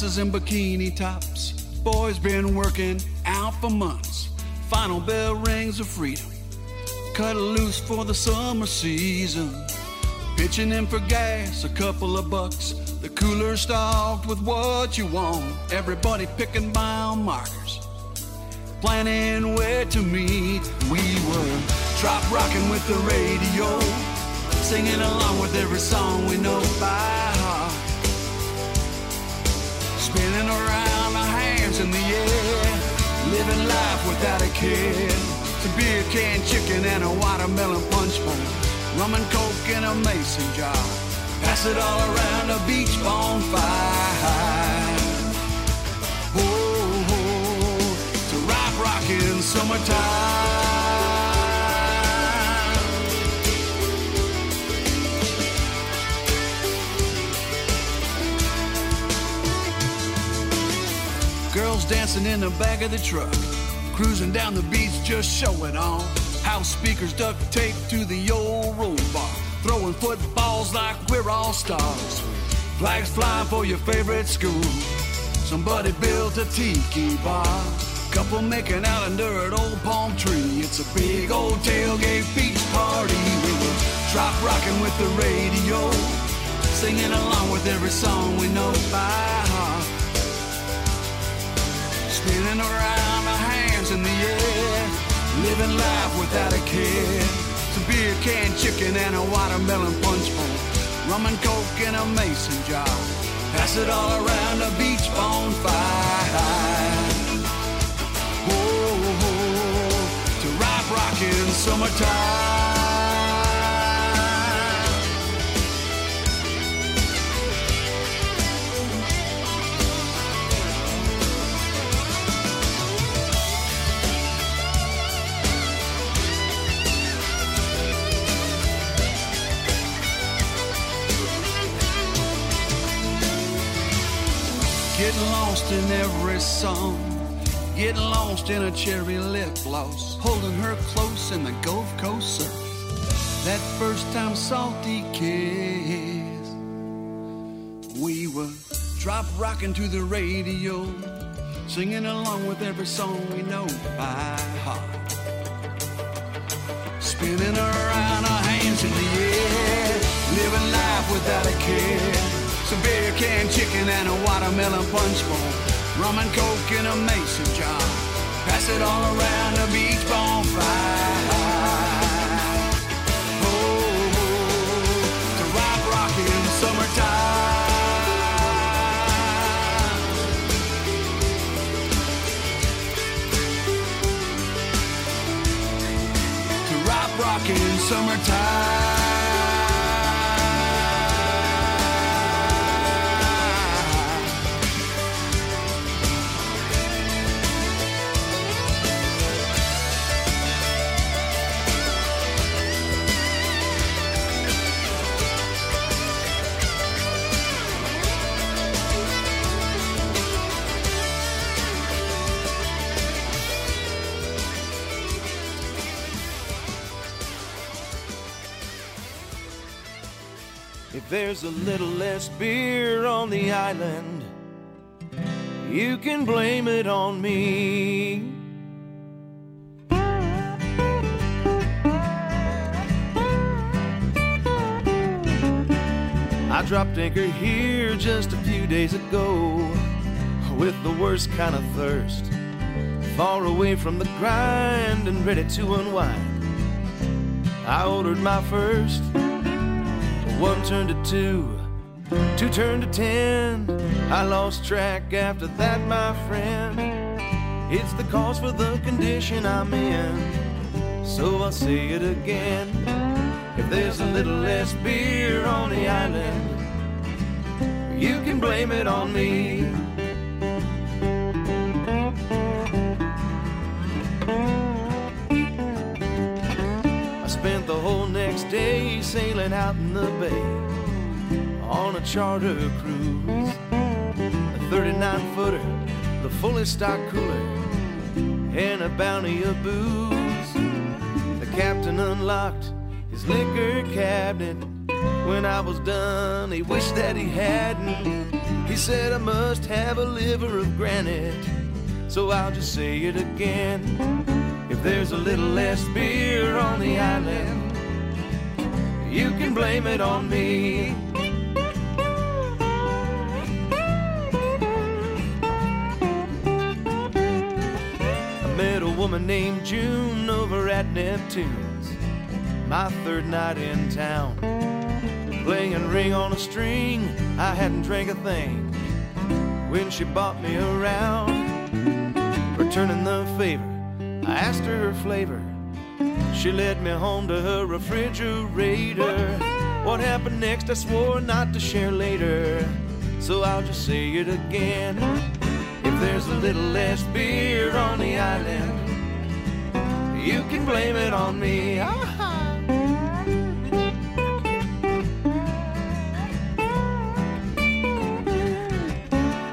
Sunglasses and bikini tops. Boys been working out for months. Final bell rings of freedom. Cut loose for the summer season. Pitching in for gas, a couple of bucks. The cooler stocked with what you want. Everybody picking mile markers. Planning where to meet. We were trop rocking with the radio. Singing along with every song we know by Living life without a care. Some beer can chicken and a watermelon punch bowl. Rum and coke in a mason jar. Pass it all around a beach bonfire. Oh, oh, to rock rockin' summertime. Dancing in the back of the truck, cruising down the beach, just showing off. House speakers duct taped to the old roll bar, throwing footballs like we're all stars. Flags flying for your favorite school. Somebody built a tiki bar. Couple making out under an old palm tree. It's a big old tailgate beach party. We were trop rocking with the radio, singing along with every song we know by. Spinning around our hands in the air, living life without a care. Some beer can chicken and a watermelon punch bowl, rum and coke in a mason jar. Pass it all around a beach bonfire. Oh, oh, oh, to rock rockin' summertime. Lost in every song. Get lost in a cherry lip gloss. Holding her close in the Gulf Coast surf. That first time salty kiss. We were trop rocking to the radio. Singing along with every song we know by heart. Spinning around our hands in the air. Living life without a care. Some beer can chicken and a watermelon punch bowl. Rum and coke in a mason jar. Pass it all around the beach bonfire. There's a little less beer on the island, you can blame it on me. I dropped anchor here just a few days ago with the worst kind of thirst. Far away from the grind and ready to unwind. I ordered my first. One turned to two, two turned to ten. I lost track after that, my friend. It's the cause for the condition I'm in. So I'll say it again. If there's a little less beer on the island, you can blame it on me. Sailing out in the bay on a charter cruise. A 39 footer, the fully stocked cooler, and a bounty of booze. The captain unlocked his liquor cabinet. When I was done, he wished that he hadn't. He said I must have a liver of granite. So I'll just say it again. If there's a little less beer on the island, you can blame it on me. I met a woman named June over at Neptune's, my third night in town. Playing ring on a string, I hadn't drank a thing when she bought me around. Returning the favor, I asked her her flavor. She led me home to her refrigerator. What happened next, I swore not to share later. So I'll just say it again. If there's a little less beer on the island, you can blame it on me.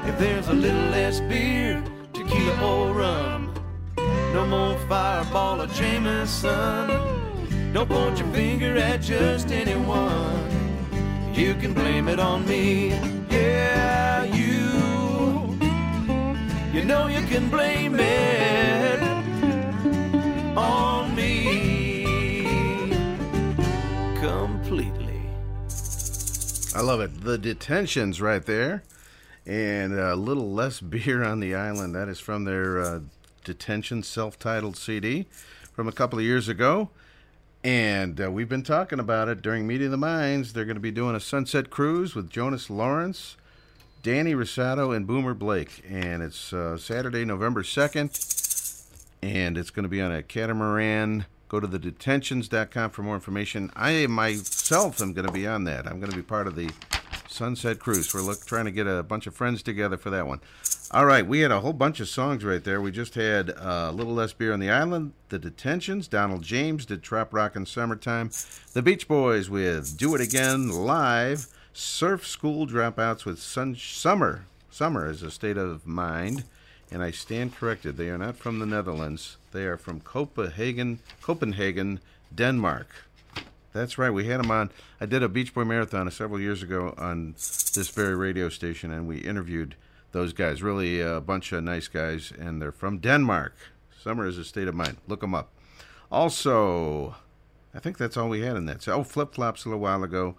If there's a little less beer, tequila or rum, no more fireball or Jameson. Don't point your finger at just anyone. You can blame it on me. Yeah, you. You know you can blame it on me completely. I love it. The detentions right there, and a little less beer on the island. That is from their uh, detention self-titled CD from a couple of years ago, and uh, we've been talking about it during Meeting the Minds. They're going to be doing a sunset cruise with Jonas Lawrence, Danny Rosato, and Boomer Blake, and it's uh, Saturday, November second, and it's going to be on a catamaran. Go to the detentions.com for more information. I myself am going to be on that. I'm going to be part of the Sunset Cruise. We're look, trying to get a bunch of friends together for that one. All right, we had a whole bunch of songs right there. We just had uh, a little less beer on the island, the Detentions. Donald James did Trop Rock in Summertime. The Beach Boys with Do It Again live. Surf School Dropouts with Sun Summer Summer is a state of mind, and I stand corrected. They are not from the Netherlands. They are from Copenhagen, Copenhagen, Denmark. That's right. We had them on. I did a Beach Boy marathon several years ago on this very radio station, and we interviewed those guys. Really a bunch of nice guys, and they're from Denmark. Summer is a state of mind. Look them up. Also, I think that's all we had in that. So, oh, flip flops a little while ago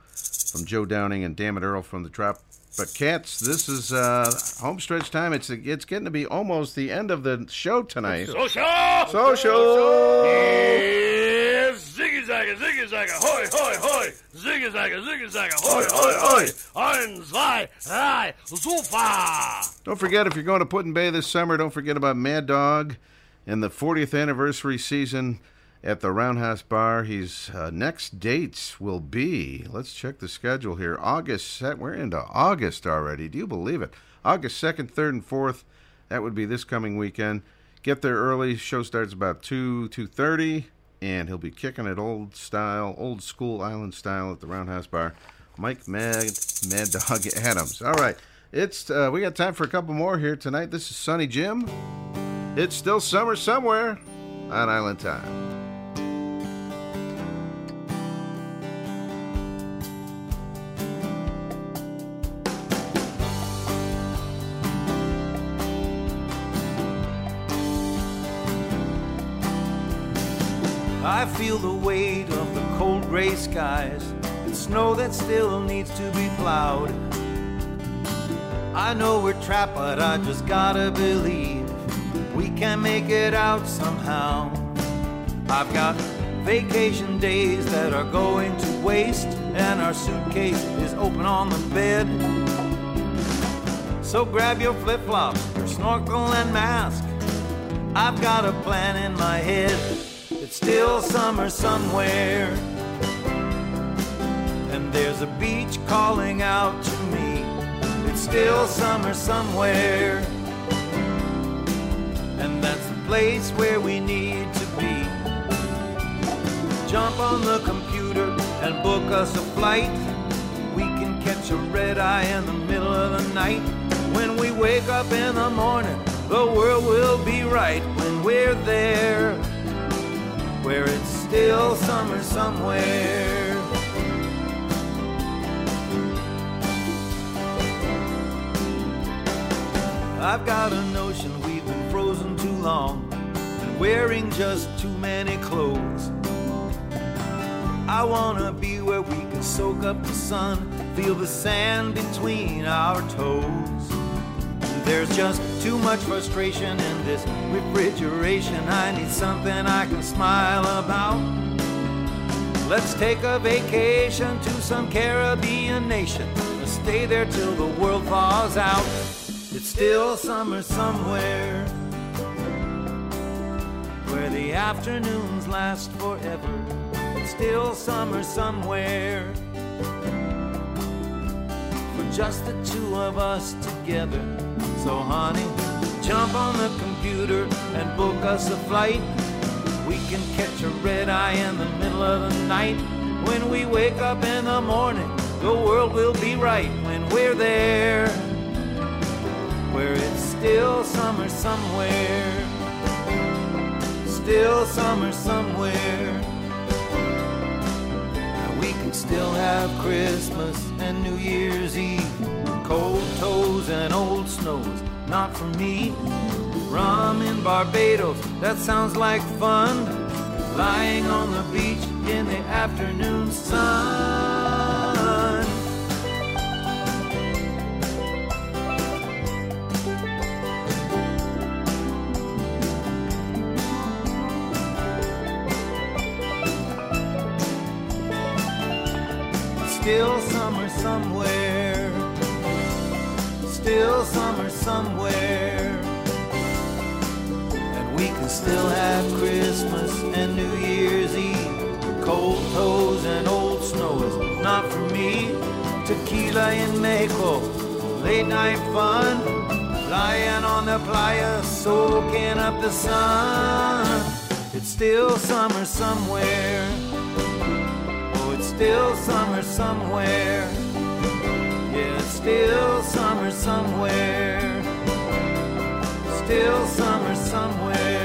from Joe Downing and Dammit Earl from the Drop. But cats, this is uh, home stretch time. It's it's getting to be almost the end of the show tonight. Social! Social! Yes! Ziggy zagga, ziggy zagga, hoi, hoi, hoi! Ziggy zagga, ziggy zagga, hoi, hoi, hoi! Ein, zwei, drei, super! Don't forget, if you're going to Put-in-Bay this summer, don't forget about Mad Dog and the 40th anniversary season at the Roundhouse Bar. His uh, next dates will be, let's check the schedule here, August, we're into August already. Do you believe it? August 2nd, 3rd, and 4th. That would be this coming weekend. Get there early. Show starts about 2, 2.30, and he'll be kicking it old style, old school island style at the Roundhouse Bar. Mike Mad, Mad Dog Adams. All right. It's uh, we got time for a couple more here tonight. This is Sunny Jim. It's still summer somewhere on Island Time. I feel the weight of the cold gray skies and snow that still needs to be plowed. I know we're trapped, but I just gotta believe we can make it out somehow. I've got vacation days that are going to waste, and our suitcase is open on the bed. So grab your flip flops, your snorkel, and mask. I've got a plan in my head. Still summer somewhere. And there's a beach calling out to me. It's still summer somewhere. And that's the place where we need to be. Jump on the computer and book us a flight. We can catch a red eye in the middle of the night. When we wake up in the morning, the world will be right when we're there where it's still summer somewhere. I've got a notion we've been frozen too long and wearing just too many clothes. I wanna be where we can soak up the sun, feel the sand between our toes. There's just too much frustration in this refrigeration. I need something I can smile about. Let's take a vacation to some Caribbean nation. Let's stay there till the world thaws out. It's still summer somewhere where the afternoons last forever. It's still summer somewhere for just the two of us together. So, honey, jump on the computer and book us a flight. We can catch a red eye in the middle of the night. When we wake up in the morning, the world will be right when we're there. Where it's still summer somewhere. Still summer somewhere. Still have Christmas and New Year's Eve. Cold toes and old snows, not for me. Rum in Barbados, that sounds like fun. Lying on the beach in the afternoon sun. Somewhere. Still summer somewhere. And we can still have Christmas and New Year's Eve. Cold toes and old snow is not for me. Tequila in Mexico, late night fun. Lying on the playa, soaking up the sun. It's still summer somewhere. Oh, it's still summer somewhere. It's still summer somewhere. Still summer somewhere.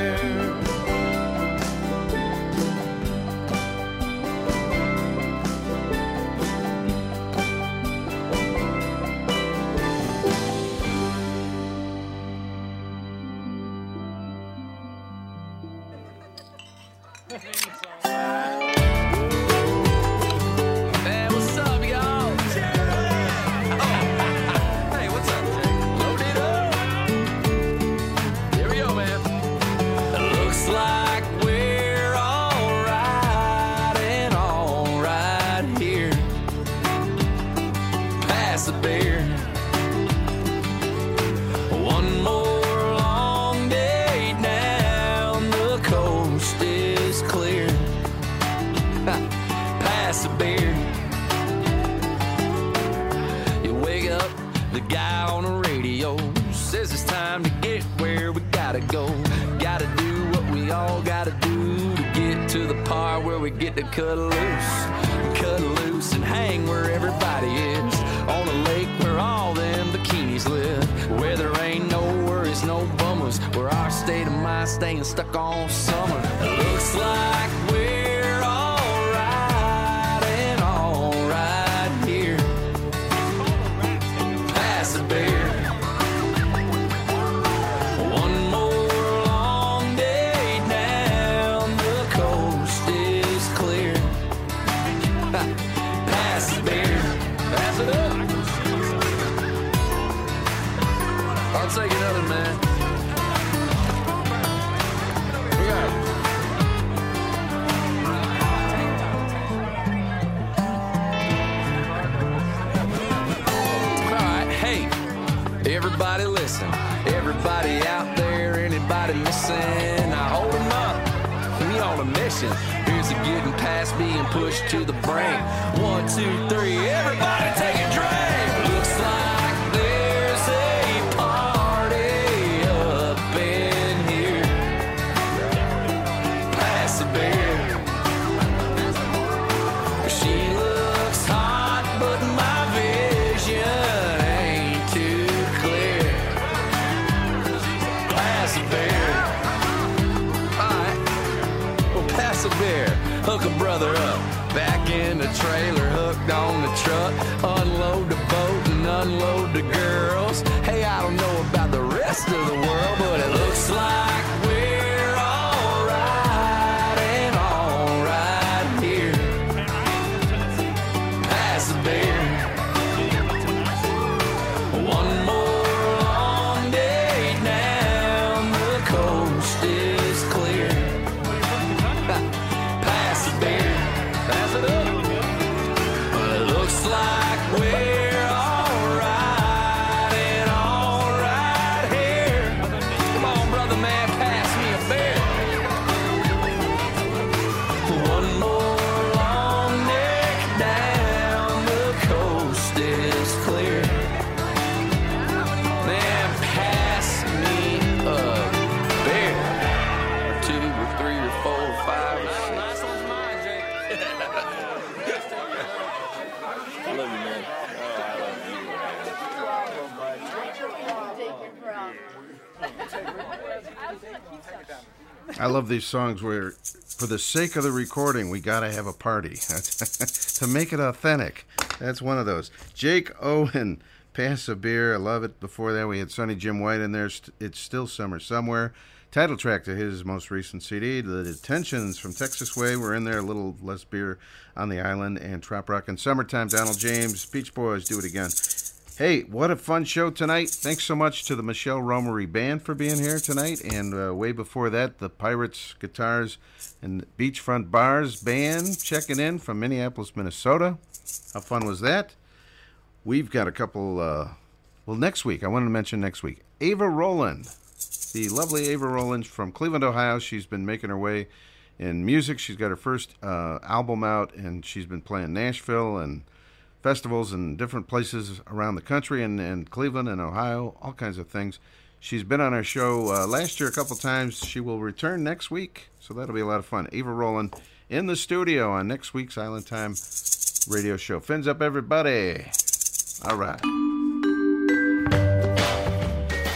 Love these songs where, for the sake of the recording, we got to have a party to make it authentic. That's one of those. Jake Owen, Pass a Beer. I love it. Before that, we had Sunny Jim White in there. It's Still Summer Somewhere. Title track to his most recent CD. The Detentions from Texas Way We're in there. A little less beer on the island. And Trop Rock and Summertime. Donald James, Beach Boys, do it again. Hey, what a fun show tonight. Thanks so much to the Michelle Romery Band for being here tonight. And uh, way before that, the Pirates Guitars and Beachfront Bars Band checking in from Minneapolis, Minnesota. How fun was that? We've got a couple, uh, well, next week, I wanted to mention next week, Ava Roland, The lovely Ava Rowland from Cleveland, Ohio. She's been making her way in music. She's got her first uh, album out, and she's been playing Nashville and festivals in different places around the country and, and Cleveland and Ohio, all kinds of things. She's been on our show uh, last year a couple times. She will return next week, so that'll be a lot of fun. Ava Roland in the studio on next week's Island Time radio show. Fins up, everybody. All right.